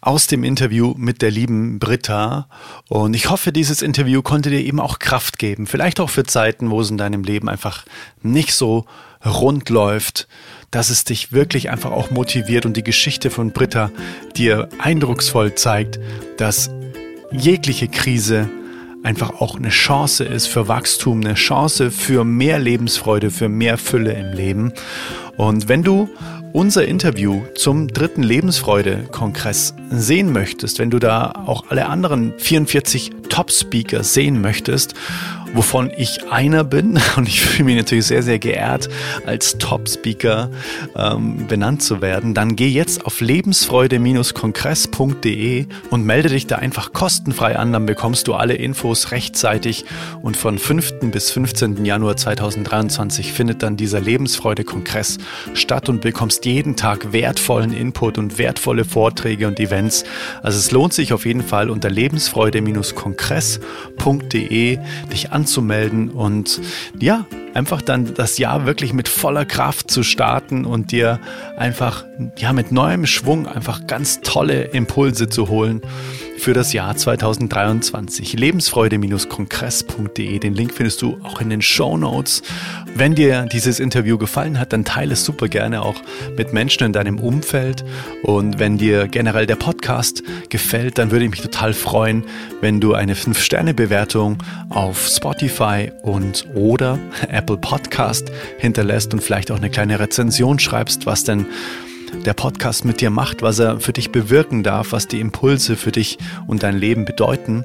aus dem Interview mit der lieben Britta. Und ich hoffe, dieses Interview konnte dir eben auch Kraft geben. Vielleicht auch für Zeiten, wo es in deinem Leben einfach nicht so rund läuft dass es dich wirklich einfach auch motiviert und die Geschichte von Britta dir eindrucksvoll zeigt, dass jegliche Krise einfach auch eine Chance ist für Wachstum, eine Chance für mehr Lebensfreude, für mehr Fülle im Leben. Und wenn du unser Interview zum dritten Lebensfreude-Kongress sehen möchtest, wenn du da auch alle anderen 44 Top-Speaker sehen möchtest wovon ich einer bin. Und ich fühle mich natürlich sehr, sehr geehrt, als Top-Speaker ähm, benannt zu werden. Dann geh jetzt auf lebensfreude-kongress.de und melde dich da einfach kostenfrei an. Dann bekommst du alle Infos rechtzeitig. Und von 5. bis 15. Januar 2023 findet dann dieser Lebensfreude-Kongress statt und bekommst jeden Tag wertvollen Input und wertvolle Vorträge und Events. Also es lohnt sich auf jeden Fall unter lebensfreude-kongress.de dich an anzumelden und ja, einfach dann das Jahr wirklich mit voller Kraft zu starten und dir einfach ja mit neuem Schwung einfach ganz tolle Impulse zu holen für das Jahr 2023. Lebensfreude-kongress.de. Den Link findest du auch in den Show Notes. Wenn dir dieses Interview gefallen hat, dann teile es super gerne auch mit Menschen in deinem Umfeld. Und wenn dir generell der Podcast gefällt, dann würde ich mich total freuen, wenn du eine 5-Sterne-Bewertung auf Spotify und oder Apple Podcast hinterlässt und vielleicht auch eine kleine Rezension schreibst, was denn der Podcast mit dir macht, was er für dich bewirken darf, was die Impulse für dich und dein Leben bedeuten.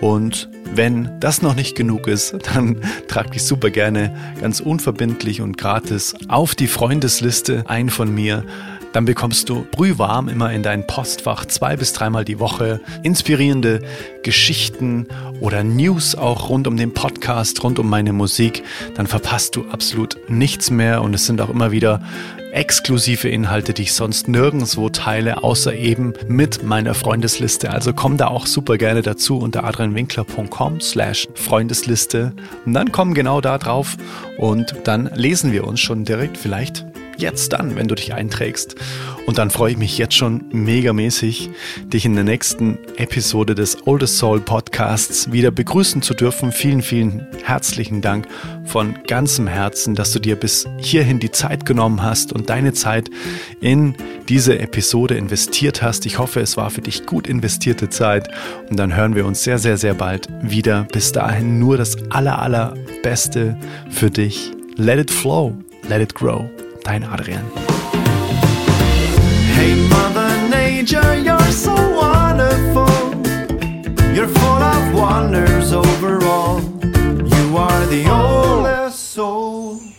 Und wenn das noch nicht genug ist, dann trag dich super gerne ganz unverbindlich und gratis auf die Freundesliste ein von mir dann bekommst du brühwarm immer in dein Postfach zwei bis dreimal die Woche inspirierende Geschichten oder News auch rund um den Podcast, rund um meine Musik. Dann verpasst du absolut nichts mehr und es sind auch immer wieder exklusive Inhalte, die ich sonst nirgendwo teile, außer eben mit meiner Freundesliste. Also komm da auch super gerne dazu unter adrianwinkler.com slash Freundesliste und dann komm genau da drauf und dann lesen wir uns schon direkt vielleicht jetzt dann, wenn du dich einträgst. Und dann freue ich mich jetzt schon megamäßig, dich in der nächsten Episode des Oldest Soul Podcasts wieder begrüßen zu dürfen. Vielen, vielen herzlichen Dank von ganzem Herzen, dass du dir bis hierhin die Zeit genommen hast und deine Zeit in diese Episode investiert hast. Ich hoffe, es war für dich gut investierte Zeit und dann hören wir uns sehr, sehr, sehr bald wieder. Bis dahin nur das aller, allerbeste für dich. Let it flow, let it grow. dein Adrian. Hey Mother Nature, you're so wonderful. You're full of wonders overall. You are the oldest soul.